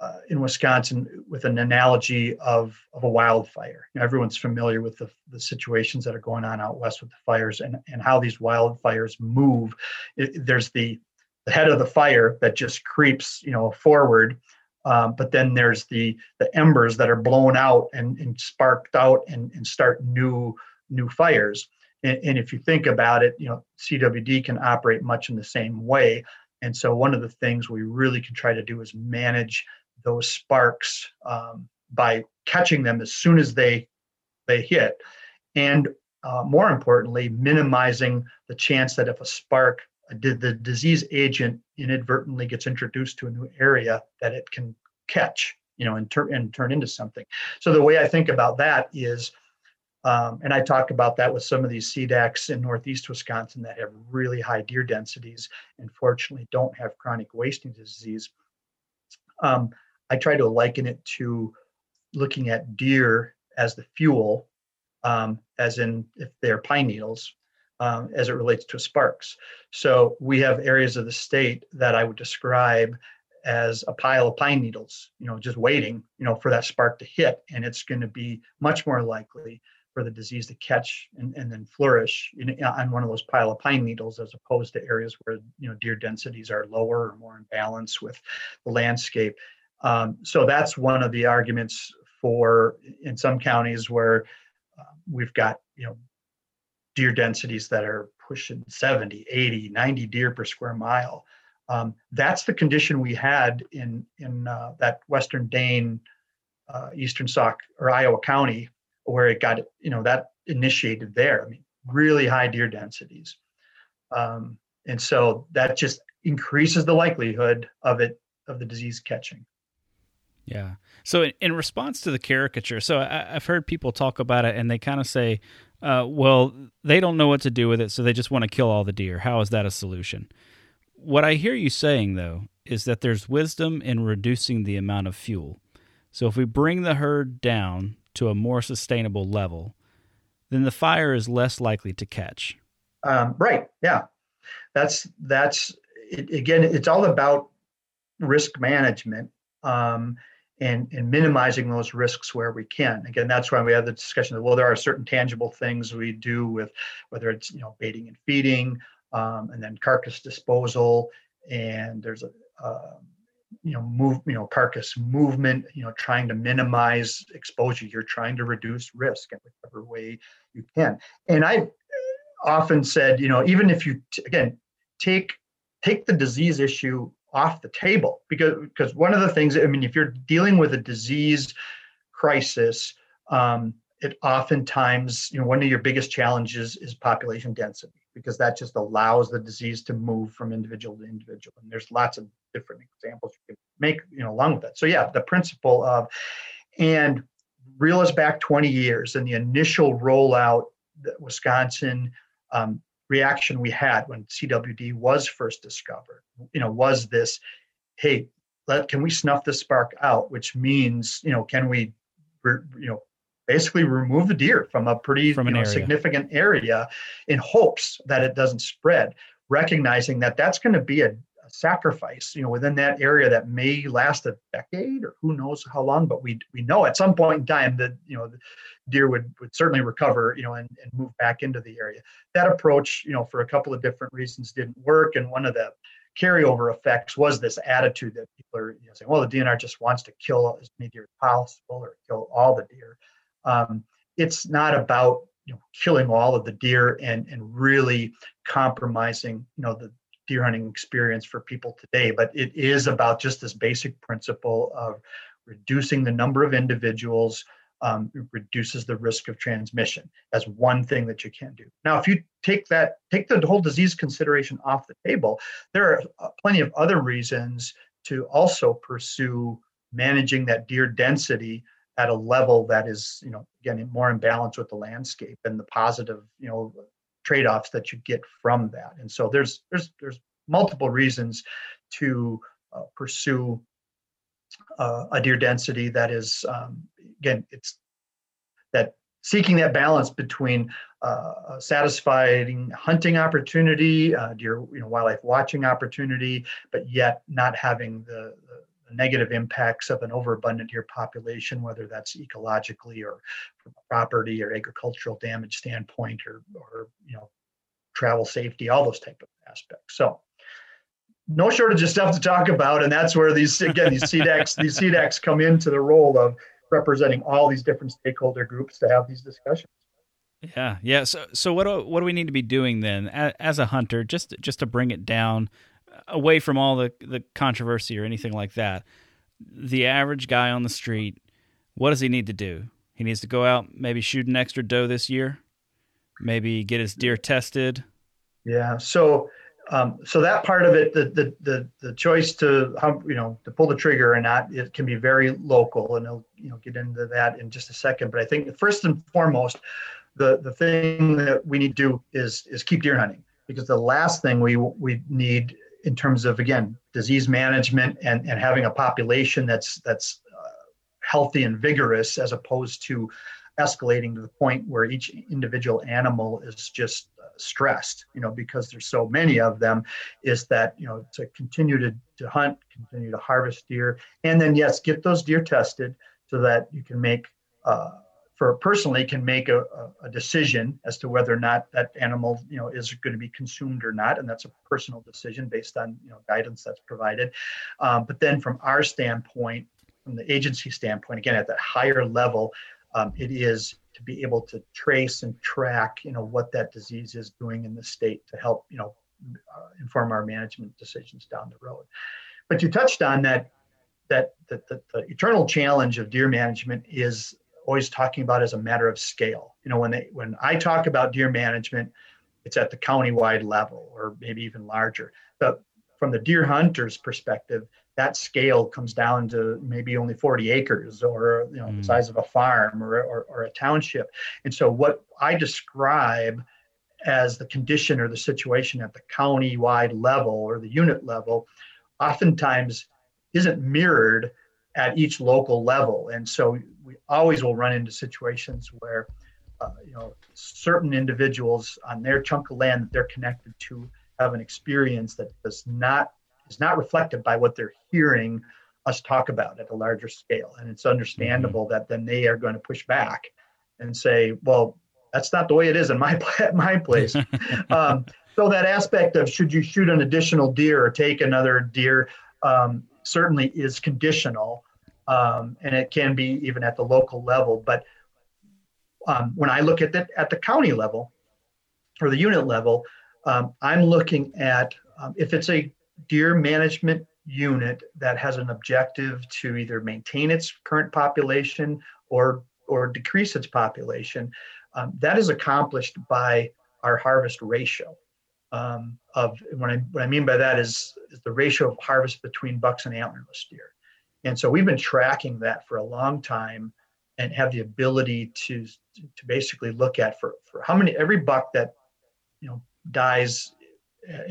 uh, in Wisconsin with an analogy of, of a wildfire. You know, everyone's familiar with the, the situations that are going on out west with the fires and, and how these wildfires move. It, there's the, the head of the fire that just creeps, you know, forward. Um, but then there's the the embers that are blown out and, and sparked out and, and start new new fires. And, and if you think about it, you know, CWD can operate much in the same way. And so one of the things we really can try to do is manage those sparks um, by catching them as soon as they they hit, and uh, more importantly, minimizing the chance that if a spark did the disease agent inadvertently gets introduced to a new area that it can catch you know and turn and turn into something. So the way i think about that is um, and i talk about that with some of these cdacs in northeast wisconsin that have really high deer densities and fortunately don't have chronic wasting disease. Um, I try to liken it to looking at deer as the fuel, um, as in if they're pine needles, um, as it relates to sparks. So we have areas of the state that I would describe as a pile of pine needles, you know, just waiting, you know, for that spark to hit, and it's going to be much more likely for the disease to catch and, and then flourish in, on one of those pile of pine needles as opposed to areas where you know deer densities are lower or more in balance with the landscape um, so that's one of the arguments for in some counties where uh, we've got you know deer densities that are pushing 70 80 90 deer per square mile um, that's the condition we had in in uh, that western dane uh, Eastern Sauk or Iowa County, where it got you know that initiated there. I mean, really high deer densities, um, and so that just increases the likelihood of it of the disease catching. Yeah. So in, response to the caricature, so I, have heard people talk about it, and they kind of say, uh, "Well, they don't know what to do with it, so they just want to kill all the deer. How is that a solution?" What I hear you saying, though, is that there's wisdom in reducing the amount of fuel. So if we bring the herd down to a more sustainable level, then the fire is less likely to catch. Um, right. Yeah. That's that's it, again. It's all about risk management um, and and minimizing those risks where we can. Again, that's why we have the discussion that well, there are certain tangible things we do with whether it's you know baiting and feeding, um, and then carcass disposal, and there's a uh, you know move you know carcass movement you know trying to minimize exposure you're trying to reduce risk in whichever way you can and i often said you know even if you t- again take take the disease issue off the table because because one of the things i mean if you're dealing with a disease crisis um, it oftentimes you know one of your biggest challenges is population density because that just allows the disease to move from individual to individual. And there's lots of different examples you can make, you know, along with that. So yeah, the principle of and reel us back 20 years and the initial rollout that Wisconsin um, reaction we had when CWD was first discovered, you know, was this, hey, let can we snuff the spark out? Which means, you know, can we, you know, basically remove the deer from a pretty from an know, significant area in hopes that it doesn't spread, recognizing that that's going to be a, sacrifice, you know, within that area that may last a decade or who knows how long, but we we know at some point in time that you know deer would would certainly recover, you know, and, and move back into the area. That approach, you know, for a couple of different reasons didn't work, and one of the carryover effects was this attitude that people are you know, saying, well, the DNR just wants to kill as many deer as possible or kill all the deer. Um, it's not about you know killing all of the deer and and really compromising you know the deer hunting experience for people today, but it is about just this basic principle of reducing the number of individuals. Um, reduces the risk of transmission as one thing that you can do. Now, if you take that, take the whole disease consideration off the table, there are uh, plenty of other reasons to also pursue managing that deer density at a level that is, you know, again, more in balance with the landscape and the positive, you know, trade-offs that you get from that. And so there's there's there's multiple reasons to uh, pursue uh, a deer density that is um, again it's that seeking that balance between uh, satisfying hunting opportunity, uh, deer you know wildlife watching opportunity, but yet not having the, the negative impacts of an overabundant deer population, whether that's ecologically or from a property or agricultural damage standpoint or, or you know, travel safety, all those type of aspects. So no shortage of stuff to talk about. And that's where these, again, these CDACs, these CDACs come into the role of representing all these different stakeholder groups to have these discussions. Yeah, yeah. So, so what do what do we need to be doing then, as a hunter, just just to bring it down away from all the the controversy or anything like that, the average guy on the street, what does he need to do? He needs to go out, maybe shoot an extra doe this year, maybe get his deer tested. Yeah. So, um, so that part of it, the, the the the choice to you know to pull the trigger or not, it can be very local, and I'll you know get into that in just a second. But I think first and foremost, the the thing that we need to do is is keep deer hunting because the last thing we we need in terms of again disease management and, and having a population that's that's uh, healthy and vigorous as opposed to escalating to the point where each individual animal is just uh, stressed you know because there's so many of them is that you know to continue to, to hunt continue to harvest deer and then yes get those deer tested so that you can make uh, for personally can make a, a, decision as to whether or not that animal you know is going to be consumed or not and that's a personal decision based on you know guidance that's provided. Um, but then from our standpoint from the agency standpoint again at that higher level um, it is to be able to trace and track you know what that disease is doing in the state to help you know uh, inform our management decisions down the road. But you touched on that that, that, that the eternal challenge of deer management is always talking about as a matter of scale. You know, when they when I talk about deer management, it's at the county-wide level or maybe even larger. But from the deer hunter's perspective, that scale comes down to maybe only 40 acres or you know mm. the size of a farm or, or, or a township. And so what I describe as the condition or the situation at the county-wide level or the unit level oftentimes isn't mirrored at each local level. And so we always will run into situations where, uh, you know, certain individuals on their chunk of land that they're connected to have an experience that does not is not reflected by what they're hearing us talk about at a larger scale. And it's understandable mm-hmm. that then they are going to push back and say, well, that's not the way it is in my my place. um, so that aspect of should you shoot an additional deer or take another deer um, certainly is conditional, um, and it can be even at the local level. But um, when I look at the at the county level or the unit level, um, I'm looking at um, if it's a deer management unit that has an objective to either maintain its current population or or decrease its population. Um, that is accomplished by our harvest ratio um, of what I, what I mean by that is, is the ratio of harvest between bucks and antlerless deer. And so we've been tracking that for a long time and have the ability to to basically look at for, for how many every buck that you know dies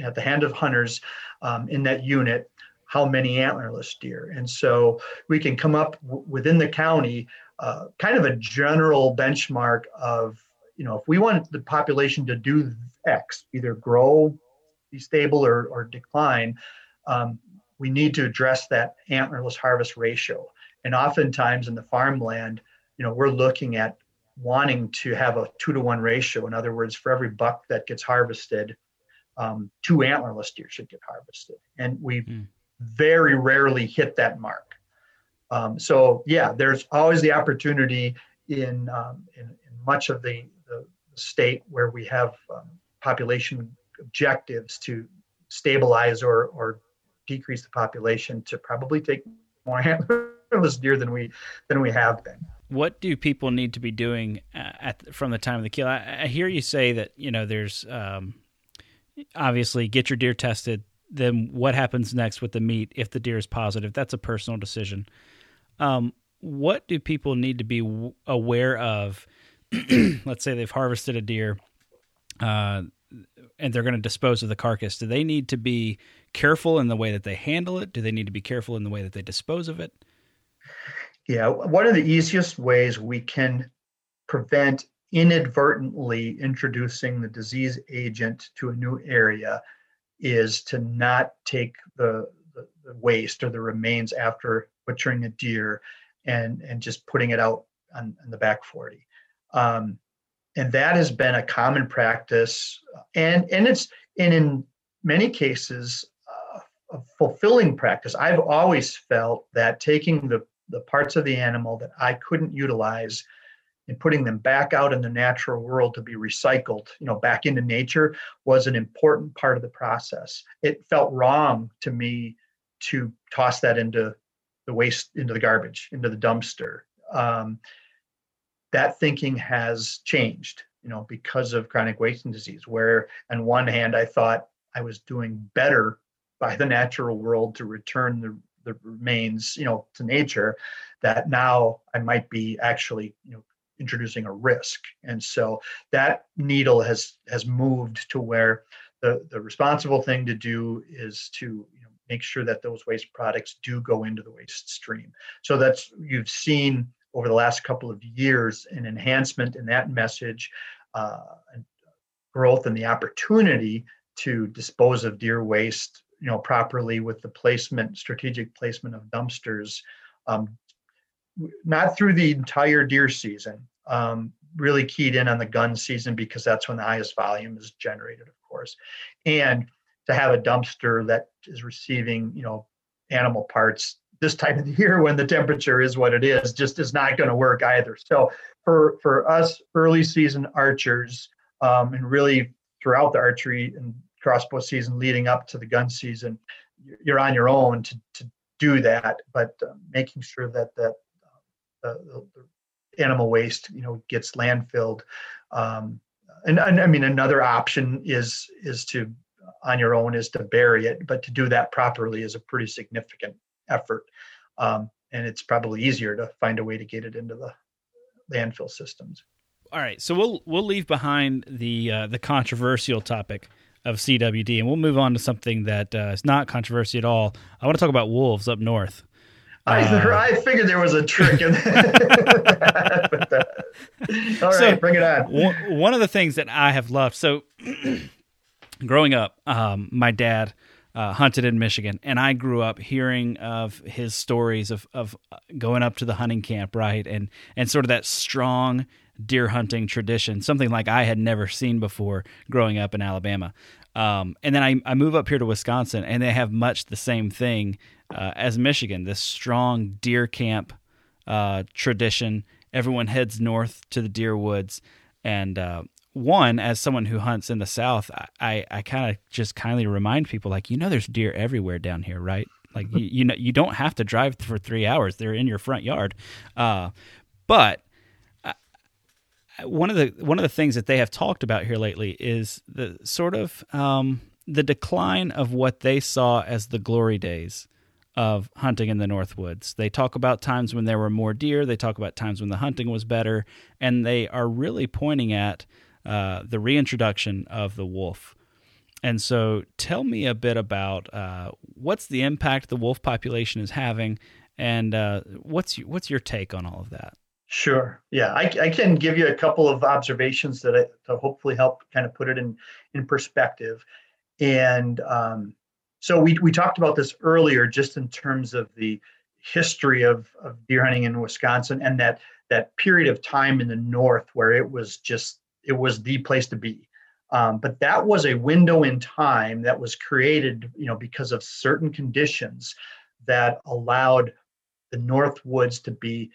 at the hand of hunters um, in that unit how many antlerless deer. And so we can come up w- within the county uh, kind of a general benchmark of you know if we want the population to do X, either grow, be stable, or, or decline, um, we need to address that antlerless harvest ratio. And oftentimes in the farmland, you know, we're looking at wanting to have a two to one ratio. In other words, for every buck that gets harvested, um, two antlerless deer should get harvested. And we mm. very rarely hit that mark. Um, so yeah, there's always the opportunity in, um, in, in much of the, the, state where we have um, population objectives to stabilize or, or decrease the population to probably take more antlerless deer than we than we have been. What do people need to be doing uh, at from the time of the kill? I, I hear you say that you know there's um, obviously get your deer tested. Then what happens next with the meat if the deer is positive? That's a personal decision. Um, what do people need to be aware of? let's say they've harvested a deer uh, and they're going to dispose of the carcass, do they need to be careful in the way that they handle it? Do they need to be careful in the way that they dispose of it? Yeah, one of the easiest ways we can prevent inadvertently introducing the disease agent to a new area is to not take the, the, the waste or the remains after butchering a deer and, and just putting it out on, on the back 40. Um, and that has been a common practice and and it's and in many cases a fulfilling practice i've always felt that taking the the parts of the animal that i couldn't utilize and putting them back out in the natural world to be recycled you know back into nature was an important part of the process it felt wrong to me to toss that into the waste into the garbage into the dumpster um, that thinking has changed, you know, because of chronic wasting disease. Where on one hand, I thought I was doing better by the natural world to return the, the remains, you know, to nature, that now I might be actually, you know, introducing a risk. And so that needle has has moved to where the, the responsible thing to do is to you know, make sure that those waste products do go into the waste stream. So that's you've seen over the last couple of years an enhancement in that message, uh, growth and the opportunity to dispose of deer waste, you know, properly with the placement, strategic placement of dumpsters, um, not through the entire deer season. Um, really keyed in on the gun season because that's when the highest volume is generated, of course, and to have a dumpster that is receiving, you know, animal parts this time of the year when the temperature is what it is just is not going to work either. So for for us early season archers um, and really throughout the archery and crossbow season leading up to the gun season, you're on your own to, to do that, but uh, making sure that that uh, the, the, animal waste you know gets landfilled. Um, and, and I mean another option is is to on your own is to bury it, but to do that properly is a pretty significant effort. Um, and it's probably easier to find a way to get it into the landfill systems. All right, so we'll we'll leave behind the uh, the controversial topic of CWD, and we'll move on to something that uh, is not controversial at all. I want to talk about wolves up north. I, uh, I figured there was a trick in that. uh, all right, bring it on. One of the things that I have loved so growing up, um, my dad uh, hunted in Michigan, and I grew up hearing of his stories of of going up to the hunting camp, right, and and sort of that strong deer hunting tradition, something like I had never seen before growing up in Alabama. Um, and then I, I move up here to Wisconsin, and they have much the same thing uh, as Michigan. This strong deer camp uh, tradition. Everyone heads north to the deer woods, and uh, one as someone who hunts in the south i i kind of just kindly remind people like you know there's deer everywhere down here right like you, you know you don't have to drive for three hours they're in your front yard uh, but one of the one of the things that they have talked about here lately is the sort of um, the decline of what they saw as the glory days of hunting in the North Woods. They talk about times when there were more deer. They talk about times when the hunting was better, and they are really pointing at uh, the reintroduction of the wolf. And so, tell me a bit about uh, what's the impact the wolf population is having, and uh, what's what's your take on all of that? Sure. Yeah, I, I can give you a couple of observations that I, to hopefully help kind of put it in in perspective. And um, so we we talked about this earlier, just in terms of the history of, of deer hunting in Wisconsin and that that period of time in the north where it was just it was the place to be. Um, but that was a window in time that was created, you know, because of certain conditions that allowed the North Woods to be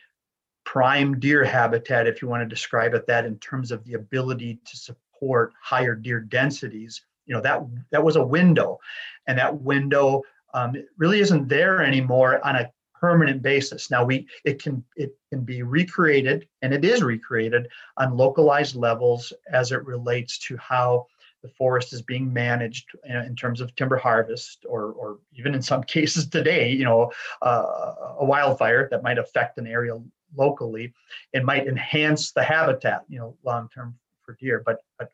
prime deer habitat, if you want to describe it that, in terms of the ability to support higher deer densities. You know, that that was a window, and that window um, really isn't there anymore on a permanent basis. Now we it can it can be recreated and it is recreated on localized levels as it relates to how the forest is being managed in terms of timber harvest or or even in some cases today you know uh, a wildfire that might affect an area locally and might enhance the habitat you know long term for deer but but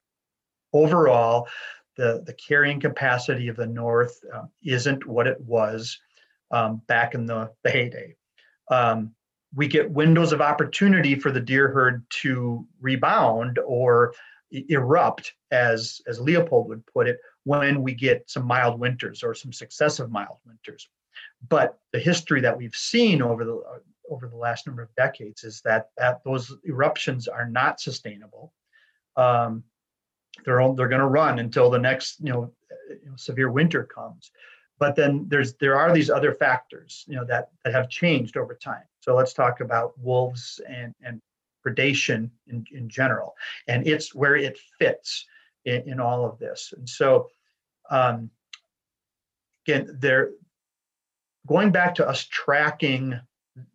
overall the the carrying capacity of the north um, isn't what it was um, back in the, the heyday. Um, we get windows of opportunity for the deer herd to rebound or erupt, as, as Leopold would put it, when we get some mild winters or some successive mild winters. But the history that we've seen over the over the last number of decades is that, that those eruptions are not sustainable. Um, they're they're going to run until the next you know, you know severe winter comes. But then there's there are these other factors you know that that have changed over time. So let's talk about wolves and and predation in, in general and it's where it fits in, in all of this. And so um, again they're going back to us tracking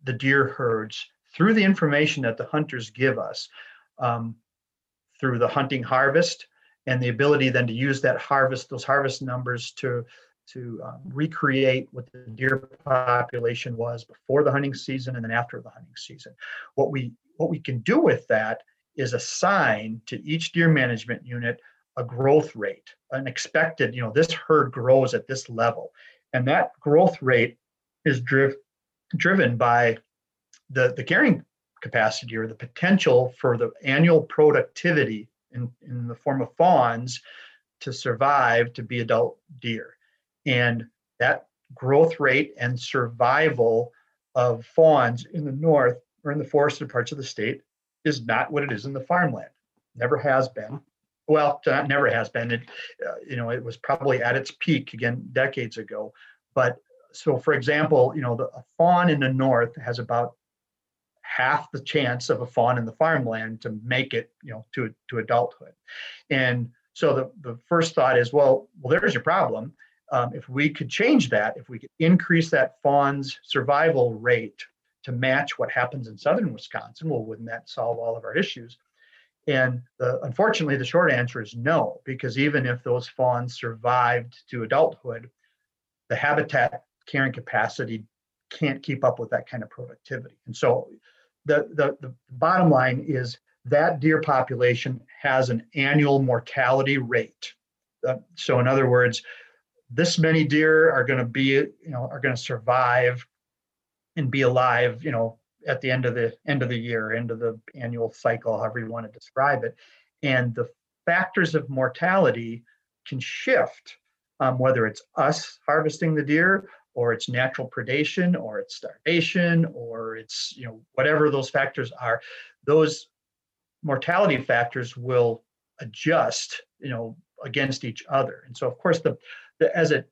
the deer herds through the information that the hunters give us um, through the hunting harvest and the ability then to use that harvest those harvest numbers to to um, recreate what the deer population was before the hunting season and then after the hunting season. What we what we can do with that is assign to each deer management unit a growth rate, an expected, you know, this herd grows at this level. And that growth rate is driv- driven by the, the carrying capacity or the potential for the annual productivity in, in the form of fawns to survive to be adult deer. And that growth rate and survival of fawns in the north or in the forested parts of the state is not what it is in the farmland. Never has been. Well, never has been. It, uh, you know, it was probably at its peak again decades ago. But so, for example, you know, the, fawn in the north has about half the chance of a fawn in the farmland to make it, you know, to to adulthood. And so the the first thought is, well, well, there's your problem um, if we could change that, if we could increase that fawn's survival rate to match what happens in southern Wisconsin, well, wouldn't that solve all of our issues? And the, unfortunately, the short answer is no, because even if those fawns survived to adulthood, the habitat carrying capacity can't keep up with that kind of productivity. And so the, the, the bottom line is that deer population has an annual mortality rate. Uh, so in other words, this many deer are going to be, you know, are going to survive and be alive, you know, at the end of the end of the year, end of the annual cycle, however you want to describe it. And the factors of mortality can shift, um, whether it's us harvesting the deer or it's natural predation or it's starvation or it's you know whatever those factors are those mortality factors will adjust you know against each other. And so of course the, the as it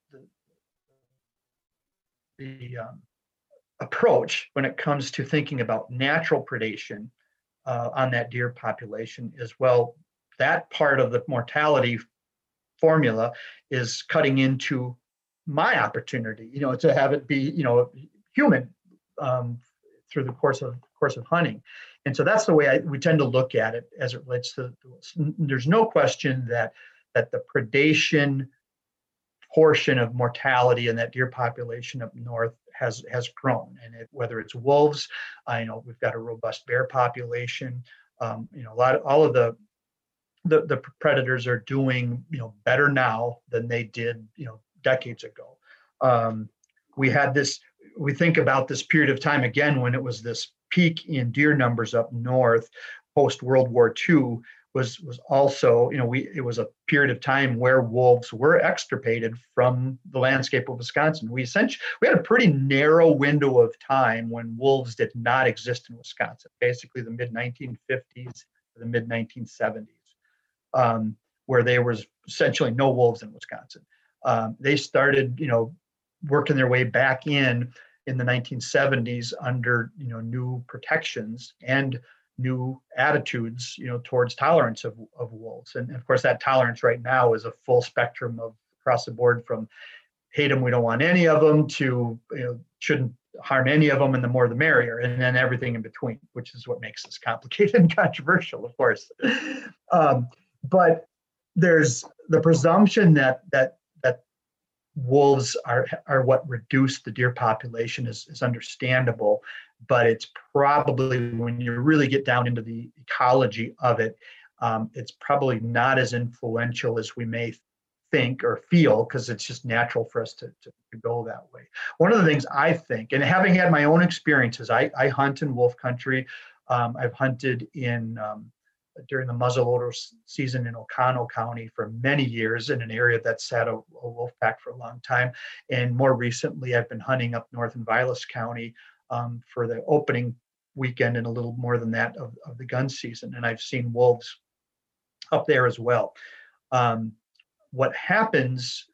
the um, approach when it comes to thinking about natural predation uh, on that deer population is well that part of the mortality formula is cutting into my opportunity, you know, to have it be, you know, human um, through the course of course of hunting. And so that's the way I, we tend to look at it as it relates to. There's no question that that the predation portion of mortality in that deer population up north has has grown, and it, whether it's wolves, I know we've got a robust bear population. Um, you know, a lot of all of the the, the predators are doing you know better now than they did you know decades ago. Um, we had this, we think about this period of time again when it was this peak in deer numbers up north post World War II was was also you know we it was a period of time where wolves were extirpated from the landscape of Wisconsin. We essentially we had a pretty narrow window of time when wolves did not exist in Wisconsin, basically the mid 1950s to the mid 1970s, um, where there was essentially no wolves in Wisconsin um, they started, you know, working their way back in in the 1970s under, you know, new protections and new attitudes, you know, towards tolerance of, of wolves. And, of course, that tolerance right now is a full spectrum of across the board from hate them, we don't want any of them, to you know, shouldn't harm any of them, and the more the merrier, and then everything in between, which is what makes this complicated and controversial, of course. Um, but there's the presumption that that wolves are are what reduce the deer population is, is understandable but it's probably when you really get down into the ecology of it um, it's probably not as influential as we may think or feel because it's just natural for us to, to, to, go that way. One of the things i think and having had my own experiences i, I hunt in wolf country. Um, i've hunted in um, during the muzzleloader season in Oconto County for many years in an area that's had a, a, wolf pack for a long time. And more recently, I've been hunting up north in Vilas County um, for the opening weekend and a little more than that of, of the gun season. And I've seen wolves up there as well. Um, what happens,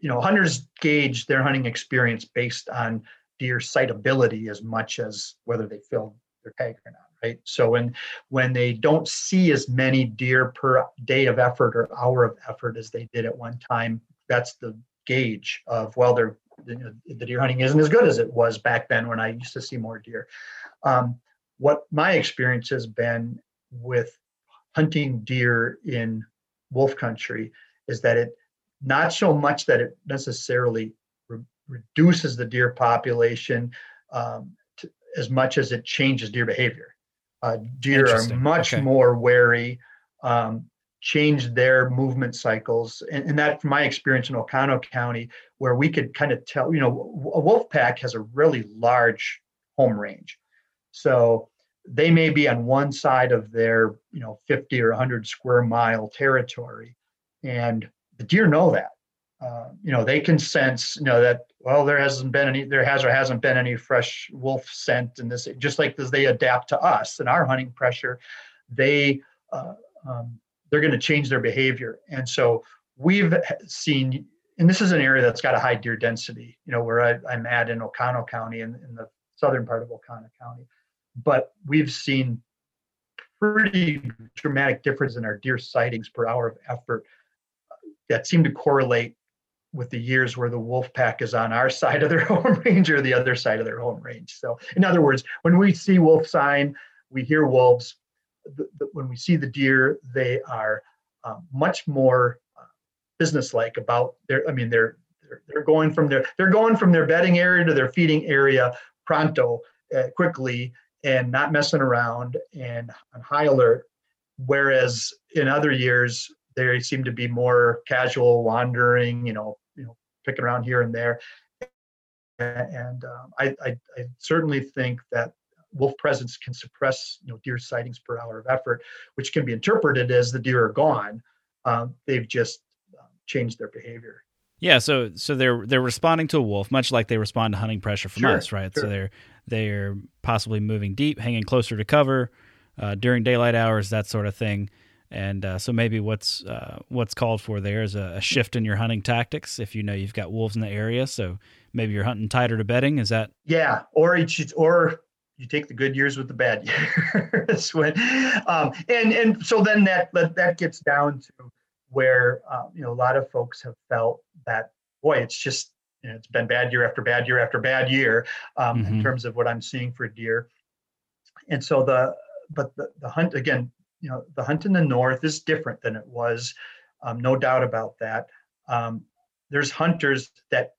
you know, hunters gauge their hunting experience based on deer sightability as much as whether they fill their tag or not right? So when when they don't see as many deer per day of effort or hour of effort as they did at one time, that's the gauge of well, they're the, deer hunting isn't as good as it was back then when I used to see more deer. Um, what my experience has been with hunting deer in wolf country is that it not so much that it necessarily re- reduces the deer population um, to, as much as it changes deer behavior. Uh, deer are much okay. more wary, um, change their movement cycles. And, and, that, from my experience in Oconto County, where we could kind of tell, you know, a wolf pack has a really large home range. So they may be on one side of their, you know, 50 or 100 square mile territory. And the deer know that. Uh, you know, they can sense, you know, that well, there hasn't been any, there has or hasn't been any fresh wolf scent in this. Just like as they adapt to us and our hunting pressure, they uh, um, they're going to change their behavior. And so we've seen, and this is an area that's got a high deer density. You know, where I, am at in Oconto County, in, in the southern part of Oconto County, but we've seen pretty dramatic difference in our deer sightings per hour of effort that seem to correlate with the years where the wolf pack is on our side of their home range or the other side of their home range. So, in other words, when we see wolf sign, we hear wolves. The, the, when we see the deer, they are um, much more uh, businesslike about their. I mean, they're, they're they're going from their they're going from their bedding area to their feeding area pronto, uh, quickly, and not messing around and on high alert. Whereas in other years, they seem to be more casual, wandering, you know, you know, picking around here and there. And um, I, I, I, certainly think that wolf presence can suppress, you know, deer sightings per hour of effort, which can be interpreted as the deer are gone. Um, they've just um, changed their behavior. Yeah, so so they're they're responding to a wolf, much like they respond to hunting pressure from sure, us, right? Sure. So they're they're possibly moving deep, hanging closer to cover uh, during daylight hours, that sort of thing. And uh, so maybe what's uh, what's called for there is a, a, shift in your hunting tactics. If you know you've got wolves in the area, so maybe you're hunting tighter to bedding. Is that? Yeah, or or you take the good years with the bad years. when, um, and and so then that that gets down to where uh, you know a lot of folks have felt that boy, it's just you know, it's been bad year after bad year after bad year um, mm-hmm. in terms of what I'm seeing for deer. And so the but the, the hunt again you know the hunt in the north is different than it was um, no doubt about that. Um, there's hunters that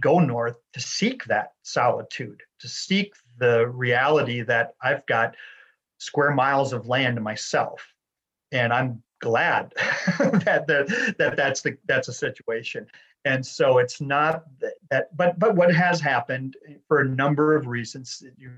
go north to seek that solitude to seek the reality that i've got square miles of land myself. And i'm glad that, that that that's the that's a situation and so it's not that, but but what has happened for a number of reasons you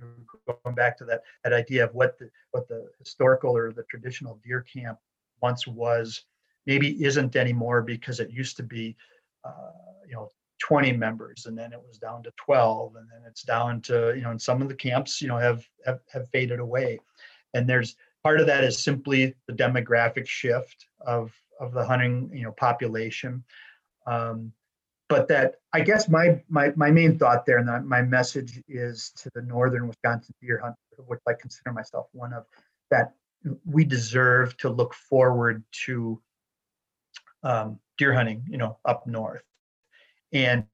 going back to that that idea of what the what the historical or the traditional deer camp once was maybe isn't anymore because it used to be uh, you know 20 members and then it was down to 12 and then it's down to you know and some of the camps you know have have, have faded away. And there's part of that is simply the demographic shift of of the hunting you know population um, but that I guess my my my main thought there and my message is to the northern Wisconsin deer hunter, which I consider myself one of, that we deserve to look forward to um, deer hunting, you know, up north, and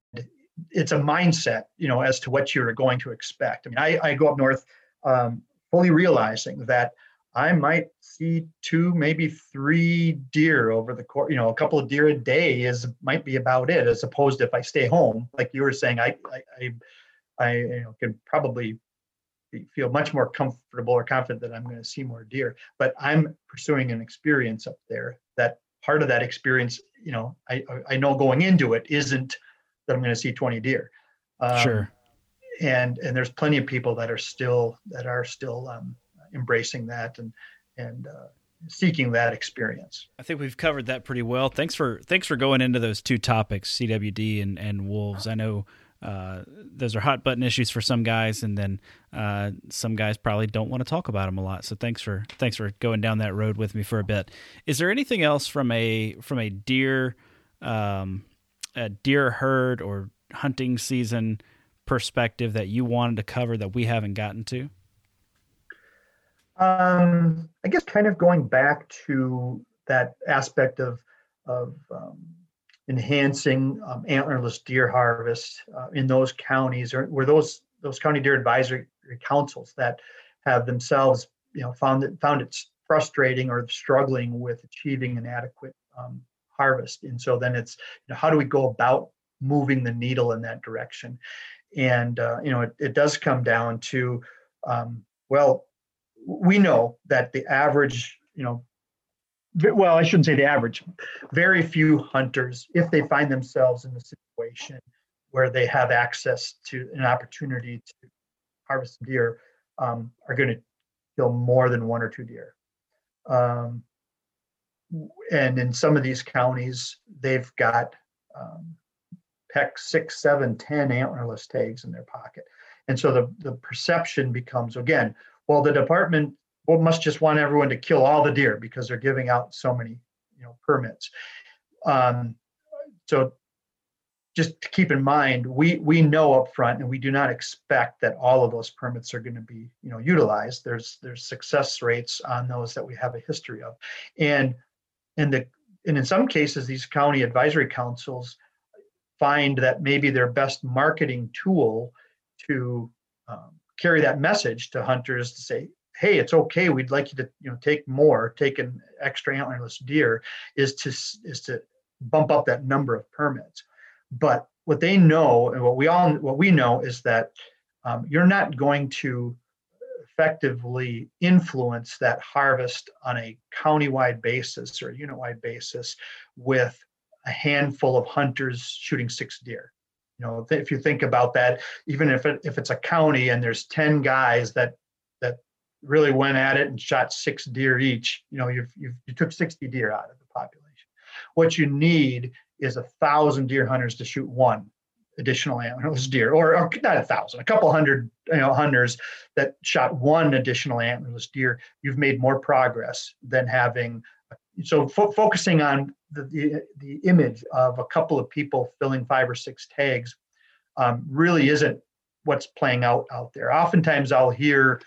it's a mindset, you know, as to what you're going to expect. I mean, I, I go up north um, fully realizing that I might see two, maybe three deer over the course. You know, a couple of deer a day is might be about it. As opposed to if I stay home, like you were saying, I I I, I you know, can probably feel much more comfortable or confident that I'm going to see more deer. But I'm pursuing an experience up there. That part of that experience, you know, I I know going into it isn't that I'm going to see 20 deer. Um, sure. And and there's plenty of people that are still that are still um, embracing that and and uh, seeking that experience. I think we've covered that pretty well. Thanks for thanks for going into those two topics, CWD and and wolves. I know uh, those are hot button issues for some guys, and then uh, some guys probably don't want to talk about them a lot. So thanks for thanks for going down that road with me for a bit. Is there anything else from a from a deer um, a deer herd or hunting season perspective that you wanted to cover that we haven't gotten to? Um, I guess kind of going back to that aspect of of um, enhancing um, antlerless deer harvest uh, in those counties, or where those those county deer advisory councils that have themselves, you know, found it found it frustrating or struggling with achieving an adequate um, harvest, and so then it's you know, how do we go about moving the needle in that direction, and uh, you know it, it does come down to um, well we know that the average, you know, well, I shouldn't say the average, very few hunters, if they find themselves in a situation where they have access to an opportunity to harvest deer, um, are going to kill more than one or two deer. Um, and in some of these counties, they've got um, heck six, seven, ten antlerless tags in their pocket. And so the, the perception becomes again, well, the department well, must just want everyone to kill all the deer because they're giving out so many, you know, permits. Um, so just to keep in mind, we we know up front, and we do not expect that all of those permits are going to be, you know, utilized. There's there's success rates on those that we have a history of, and and the and in some cases, these county advisory councils find that maybe their best marketing tool to um, carry that message to hunters to say, hey, it's okay. We'd like you to you know take more, take an extra antlerless deer, is to is to bump up that number of permits. But what they know and what we all what we know is that um, you're not going to effectively influence that harvest on a countywide basis or unit-wide basis with a handful of hunters shooting six deer. You know, if you think about that, even if it, if it's a county and there's 10 guys that that really went at it and shot six deer each, you know, you've, you've you took 60 deer out of the population. What you need is a thousand deer hunters to shoot one additional antlerless deer, or, or, not a thousand, a couple hundred you know hunters that shot one additional antlerless deer. You've made more progress than having. So fo- focusing on the, the, the image of a couple of people filling five or six tags um, really isn't what's playing out out there. Oftentimes, I'll hear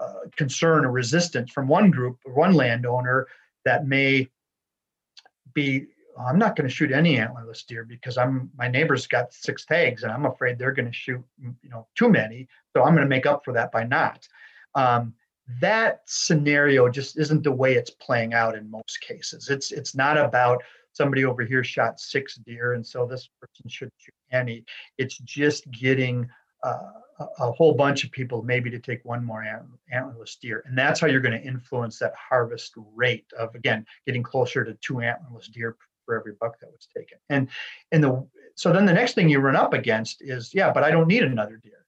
uh, concern or resistance from one group or one landowner that may be I'm not going to shoot any antlerless deer because I'm my neighbor's got six tags and I'm afraid they're going to shoot you know too many. So I'm going to make up for that by not. Um, that scenario just isn't the way it's playing out in most cases. It's it's not about somebody over here shot six deer and so this person should shoot any. It's just getting uh, a whole bunch of people maybe to take one more antlerless deer and that's how you're going to influence that harvest rate of again getting closer to two antlerless deer for every buck that was taken. And and the so then the next thing you run up against is yeah, but I don't need another deer.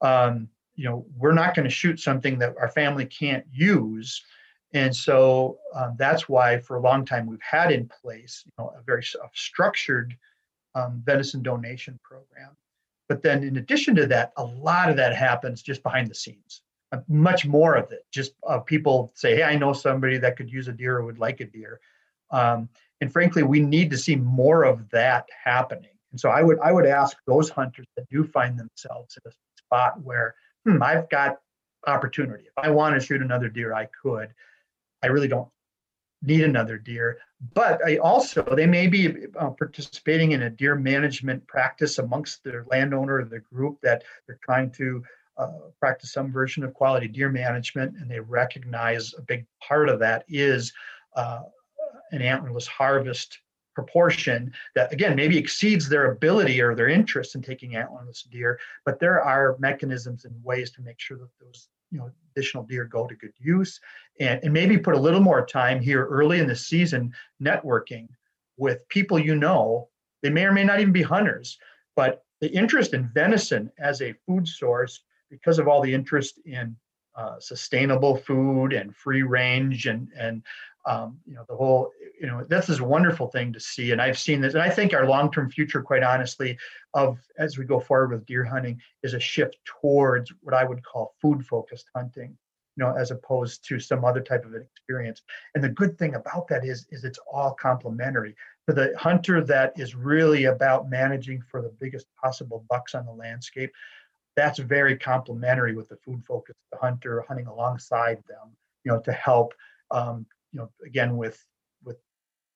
Um, you know, we're not going to shoot something that our family can't use. And so um, that's why for a long time we've had in place, you know, a very a structured um, venison donation program. But then in addition to that, a lot of that happens just behind the scenes. Uh, much more of it, just uh, people say, "Hey, I know somebody that could use a deer or would like a deer," um, and frankly, we need to see more of that happening. And so I would I would ask those hunters that do find themselves in a spot where hmm, I've got opportunity. If I want to shoot another deer, I could. I really don't need another deer. But I also they may be uh, participating in a deer management practice amongst their landowner or the group that they're trying to uh, practice some version of quality deer management, and they recognize a big part of that is uh, an antlerless harvest proportion that again maybe exceeds their ability or their interest in taking antlerless deer but there are mechanisms and ways to make sure that those you know additional deer go to good use. And, and maybe put a little more time here early in the season networking with people you know. They may or may not even be hunters but the interest in venison as a food source because of all the interest in uh, sustainable food and free range and and um, you know the whole you know this is a wonderful thing to see. And i've seen this and i think our long-term future quite honestly of as we go forward with deer hunting is a shift towards what i would call food focused hunting you know as opposed to some other type of an experience. And the good thing about that is is it's all complementary. For the hunter that is really about managing for the biggest possible bucks on the landscape that's very complementary with the food focused hunter hunting alongside them you know to help um, you know, again with with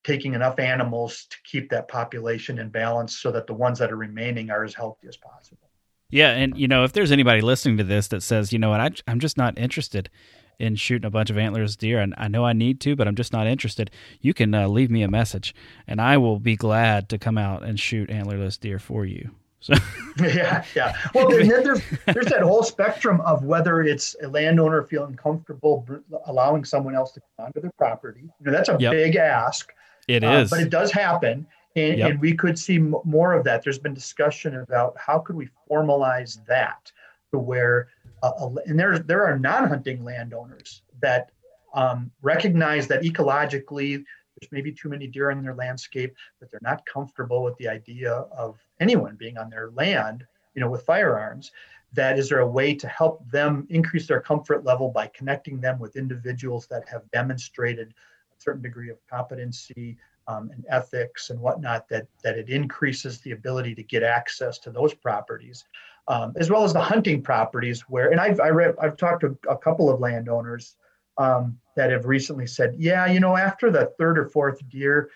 taking enough animals to keep that population in balance so that the ones that are remaining are as healthy as possible. Yeah, and you know, if there's anybody listening to this that says, you know what, I, I'm just not interested in shooting a bunch of antlers deer, and I know I need to, but I'm just not interested. You can uh, leave me a message, and I will be glad to come out and shoot antlerless deer for you. So yeah, yeah. Well, then there's there's that whole spectrum of whether it's a landowner feeling comfortable allowing someone else to come onto their property. You know, that's a yep. big ask. It uh, is, but it does happen, and, yep. and we could see m- more of that. There's been discussion about how could we formalize that to where, uh, and there there are non-hunting landowners that um, recognize that ecologically there's maybe too many deer in their landscape, but they're not comfortable with the idea of anyone being on their land, you know, with firearms. That is there a way to help them increase their comfort level by connecting them with individuals that have demonstrated a certain degree of competency um, and ethics and whatnot that that it increases the ability to get access to those properties, um, as well as the hunting properties where and I've I I've talked to a couple of landowners um, that have recently said, yeah, you know, after the third or fourth deer,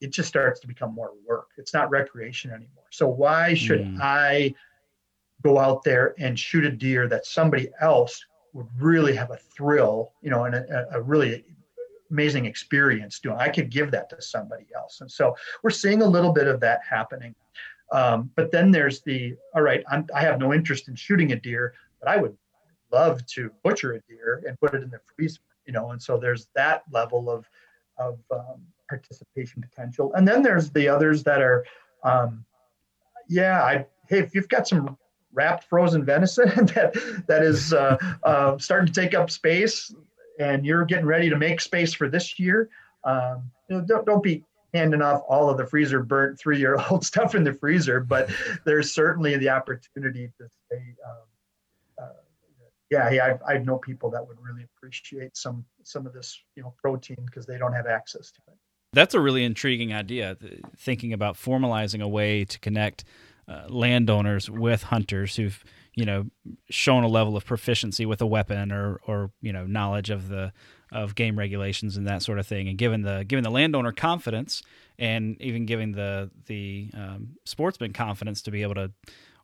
it just starts to become more work. It's not recreation anymore. So why should mm. I go out there and shoot a deer that somebody else would really have a thrill, you know, and a, a really amazing experience doing? I could give that to somebody else. And so we're seeing a little bit of that happening. Um, but then there's the all right, I'm, I have no interest in shooting a deer, but I would love to butcher a deer and put it in the freezer, you know. And so there's that level of of um, participation potential. And then there's the others that are, um, yeah, I hey, if you've got some wrapped frozen venison that that is uh, uh, starting to take up space, and you're getting ready to make space for this year, um, you know, don't, don't be handing off all of the freezer burnt three year old stuff in the freezer, but there's certainly the opportunity to say. Um, yeah, hey, I, I know people that would really appreciate some some of this, you know, protein because they don't have access to it. That's a really intriguing idea. Thinking about formalizing a way to connect uh, landowners with hunters who've you know shown a level of proficiency with a weapon or or you know knowledge of the of game regulations and that sort of thing, and given the given the landowner confidence and even giving the the um, sportsman confidence to be able to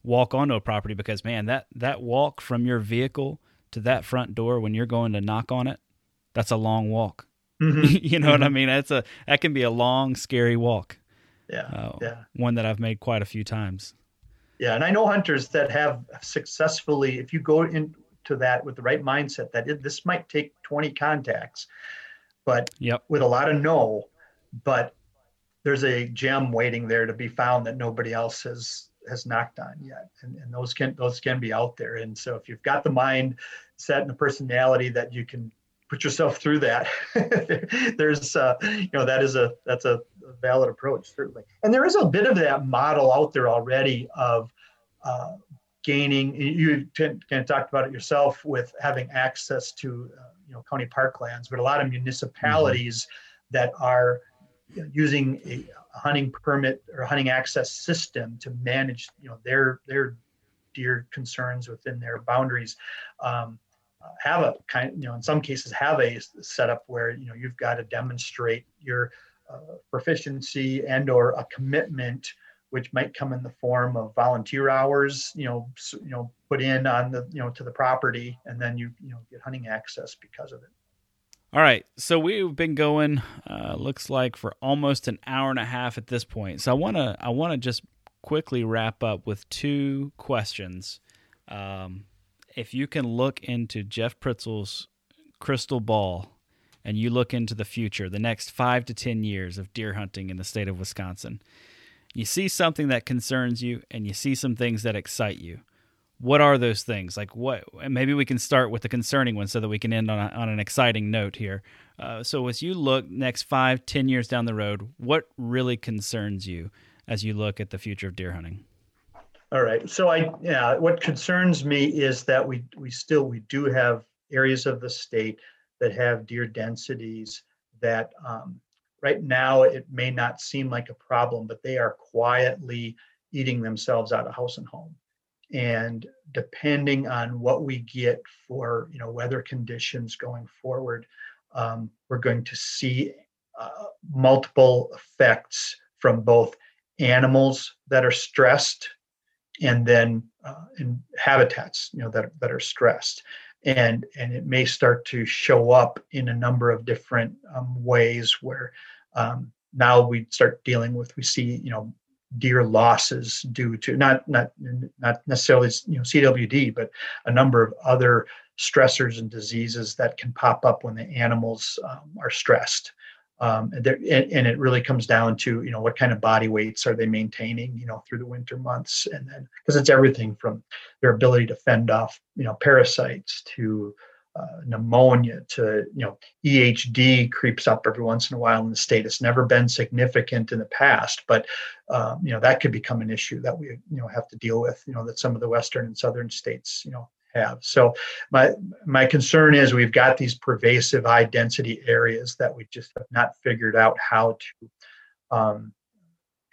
walk onto a property because man that that walk from your vehicle to that front door when you're going to knock on it that's a long walk Mm-hmm. you know mm-hmm. what I mm-hmm. mean? That's a that can be a long, scary walk. Yeah, uh, yeah. One that I've made quite a few times. Yeah, and I know hunters that have successfully. If you go into that with the right mindset, that it, this might take 20 contacts, but yep. with a lot of no, but there's a gem waiting there to be found that nobody else has has knocked on yet and, and those can those can be out there and so if you've got the mind set and the personality that you can put yourself through that. There's, uh, you know, that is a that's a valid approach certainly, and there is a bit of that model out there already of uh, gaining. You kind of talked about it yourself with having access to, uh, you know, county parklands, but a lot of municipalities mm-hmm. that are using a hunting permit or hunting access system to manage, you know, their their deer concerns within their boundaries. Um, have a kind you know in some cases have a setup where you know you've got to demonstrate your uh, proficiency and or a commitment which might come in the form of volunteer hours you know you know put in on the you know to the property and then you you know get hunting access because of it all right so we've been going uh, looks like for almost an hour and a half at this point so i want to i want to just quickly wrap up with two questions um, if you can look into Jeff Pritzl's crystal ball and you look into the future, the next five to 10 years of deer hunting in the state of Wisconsin, you see something that concerns you and you see some things that excite you. What are those things? Like what? Maybe we can start with the concerning one so that we can end on, a, on an exciting note here. Uh, so as you look next five, ten years down the road, what really concerns you as you look at the future of deer hunting? All right. So I yeah, what concerns me is that we we still we do have areas of the state that have deer densities that um, right now it may not seem like a problem, but they are quietly eating themselves out of house and home. And depending on what we get for you know weather conditions going forward, um, we're going to see uh, multiple effects from both animals that are stressed and then uh, in habitats you know that, that are stressed. And and it may start to show up in a number of different um, ways where um, now we start dealing with we see you know deer losses due to not not not necessarily you know CWD but a number of other stressors and diseases that can pop up when the animals um, are stressed. Um, and, and, it really comes down to you know what kind of body weights are they maintaining you know through the winter months. And then because it's everything from their ability to fend off you know parasites to uh, pneumonia to you know ehd creeps up every once in a while in the state it's never been significant in the past but um, you know that could become an issue that we you know have to deal with you know that some of the western and southern states you know have. So my my concern is we've got these pervasive high density areas that we just have not figured out how to um,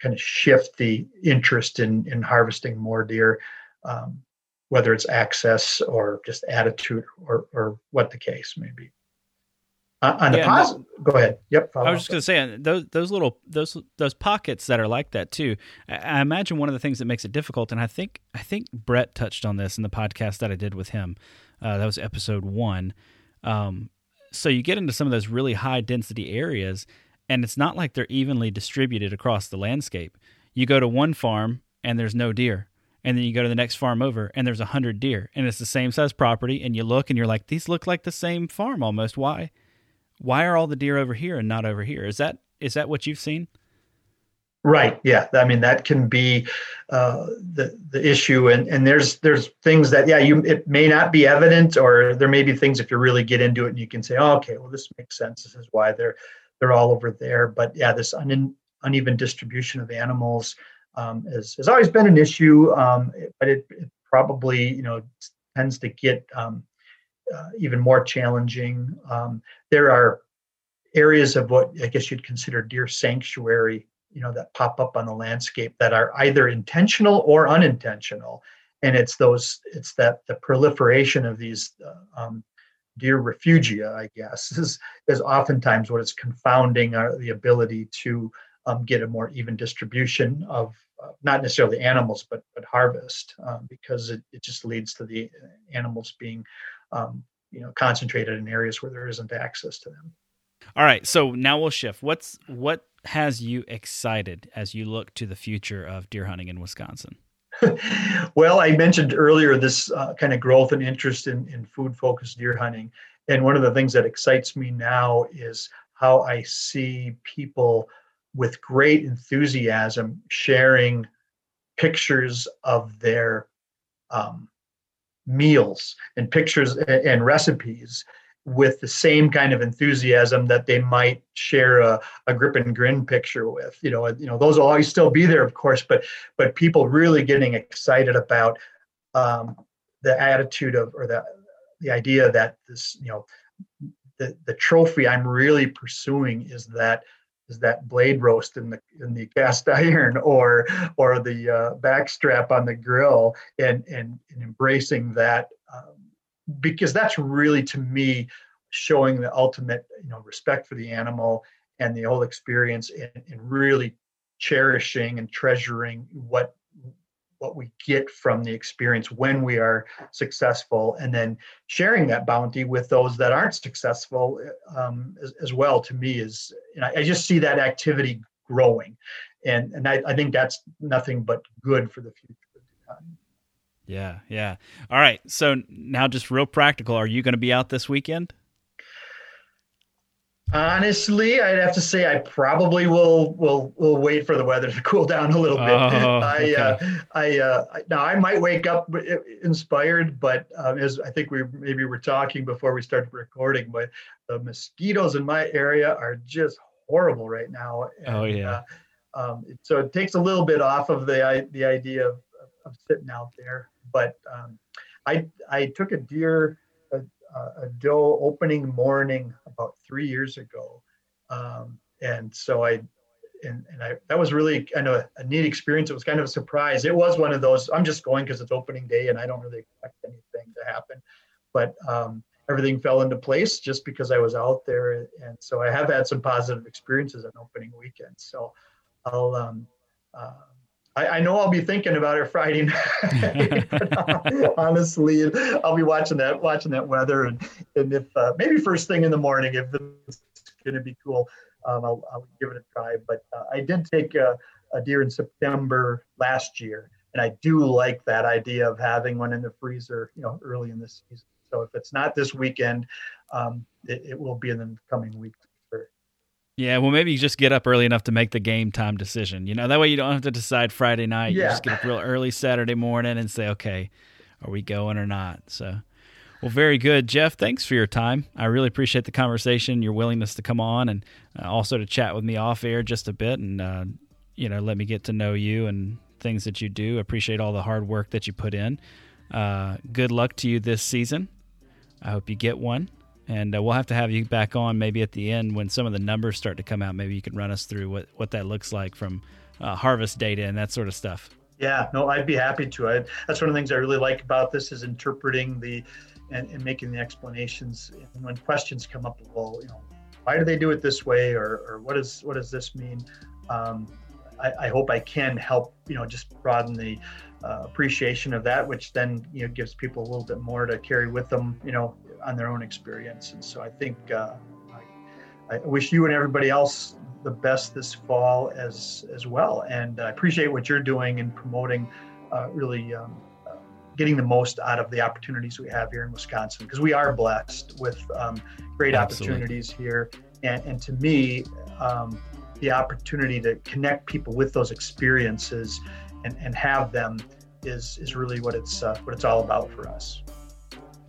kind of shift the interest in in harvesting more deer, um, whether it's access or just attitude or or what the case may be. Uh, on the yeah, positive, go ahead. Yep. I was just going to say those those little those those pockets that are like that too. I, I, imagine one of the things that makes it difficult, and I think I think Brett touched on this in the podcast that I did with him. Uh, that was episode one. Um, so you get into some of those really high density areas, and it's not like they're evenly distributed across the landscape. You go to one farm and there's no deer and then you go to the next farm over and there's a hundred deer and it's the same size property and you look and you're like these look like the same farm almost. Why why are all the deer over here and not over here? Is that is that what you've seen? Right. Yeah. I mean that can be uh, the the issue. And and there's there's things that yeah you it may not be evident or there may be things if you really get into it and you can say oh, okay well this makes sense. This is why they're they're all over there. But yeah this un, uneven distribution of animals um, has, always been an issue, um, but it, it, probably you know tends to get um, uh, even more challenging. Um, there are areas of what I guess you'd consider deer sanctuary, you know, that pop up on the landscape that are either intentional or unintentional, and it's those it's that the proliferation of these. Uh, um, deer refugia, I guess, is, is oftentimes what is confounding our, the ability to um, get a more even distribution of uh, not necessarily animals, but but harvest, um, because it, it just leads to the animals being, um, you know, concentrated in areas where there isn't access to them. All right, so now we'll shift. What's what has you excited as you look to the future of deer hunting in Wisconsin? well, I mentioned earlier this uh, kind of growth and interest in, in food focused deer hunting. And one of the things that excites me now is how I see people with great enthusiasm sharing pictures of their um, meals and pictures and recipes with the same kind of enthusiasm that they might share a, a grip and grin picture with you know you know those will always still be there of course but but people really getting excited about um, the attitude of or the the idea that this you know the the trophy i'm really pursuing is that is that blade roast in the in the cast iron or or the uh, backstrap on the grill and and, and embracing that um, because that's really to me showing the ultimate you know respect for the animal and the whole experience and, and really cherishing and treasuring what what we get from the experience when we are successful and then sharing that bounty with those that aren't successful um, as, as, well to me is I, I, just see that activity growing. And and I, I think that's nothing but good for the future yeah yeah. All right so now just real practical are you going to be out this weekend Honestly, I'd have to say I probably will will will wait for the weather to cool down a little bit. Oh, I, uh, I uh, now I might wake up inspired, but um, as I think we maybe were talking before we started recording, but the mosquitoes in my area are just horrible right now. Oh, and, oh yeah. Uh, um, so it takes a little bit off of the the idea of, of sitting out there, but um, I I took a deer a, a doe opening morning about three years ago. Um, and so I, and, and I, that was really kind of a, neat experience. It was kind of a surprise. It was one of those, I'm just going because it's opening day and I don't really expect anything to happen. But um, everything fell into place just because I was out there. And so I have had some positive experiences on opening weekend. So I'll, um, uh, I, I, know I'll be thinking about it Friday night. honestly, I'll be watching that watching that weather, and and if uh, maybe first thing in the morning, if it's going to be cool, um, I'll, I'll, give it a try. But uh, I did take a, a, deer in September last year, and I do like that idea of having one in the freezer, you know, early in the season. So if it's not this weekend, um, it, it will be in the coming weeks. Yeah, well, maybe you just get up early enough to make the game time decision. You know, that way you don't have to decide Friday night. Yeah. You just get up real early Saturday morning and say, okay, are we going or not? So, well, very good. Jeff, thanks for your time. I really appreciate the conversation, your willingness to come on, and uh, also to chat with me off air just a bit and, uh, you know, let me get to know you and things that you do. Appreciate all the hard work that you put in. Uh, good luck to you this season. I hope you get one and uh, we'll have to have you back on maybe at the end when some of the numbers start to come out. Maybe you can run us through what what that looks like from uh, harvest data and that sort of stuff. Yeah, no, I'd be happy to. I, that's one of the things I really like about this is interpreting the and, and making the explanations. And when questions come up, well, you know, why do they do it this way, or, or what does what does this mean? Um, I, I, hope I can help, you know, just broaden the uh, appreciation of that, which then you know gives people a little bit more to carry with them, you know, on their own experience. And so I think uh, I, I wish you and everybody else the best this fall as as well. And I appreciate what you're doing in promoting uh, really um, uh, getting the most out of the opportunities we have here in Wisconsin because we are blessed with um, great Absolutely. opportunities here. And, and to me, um, the opportunity to connect people with those experiences and, and have them is is really what it's uh, what it's all about for us.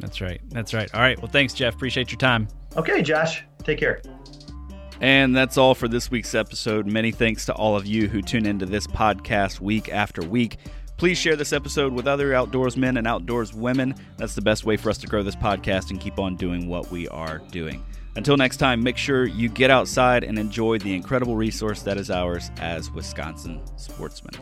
That's right. That's right. All right. Well, thanks, Jeff. Appreciate your time. Okay, Josh. Take care. And that's all for this week's episode. Many thanks to all of you who tune into this podcast week after week. Please share this episode with other outdoorsmen and outdoors women. That's the best way for us to grow this podcast and keep on doing what we are doing. Until next time, make sure you get outside and enjoy the incredible resource that is ours as Wisconsin sportsmen.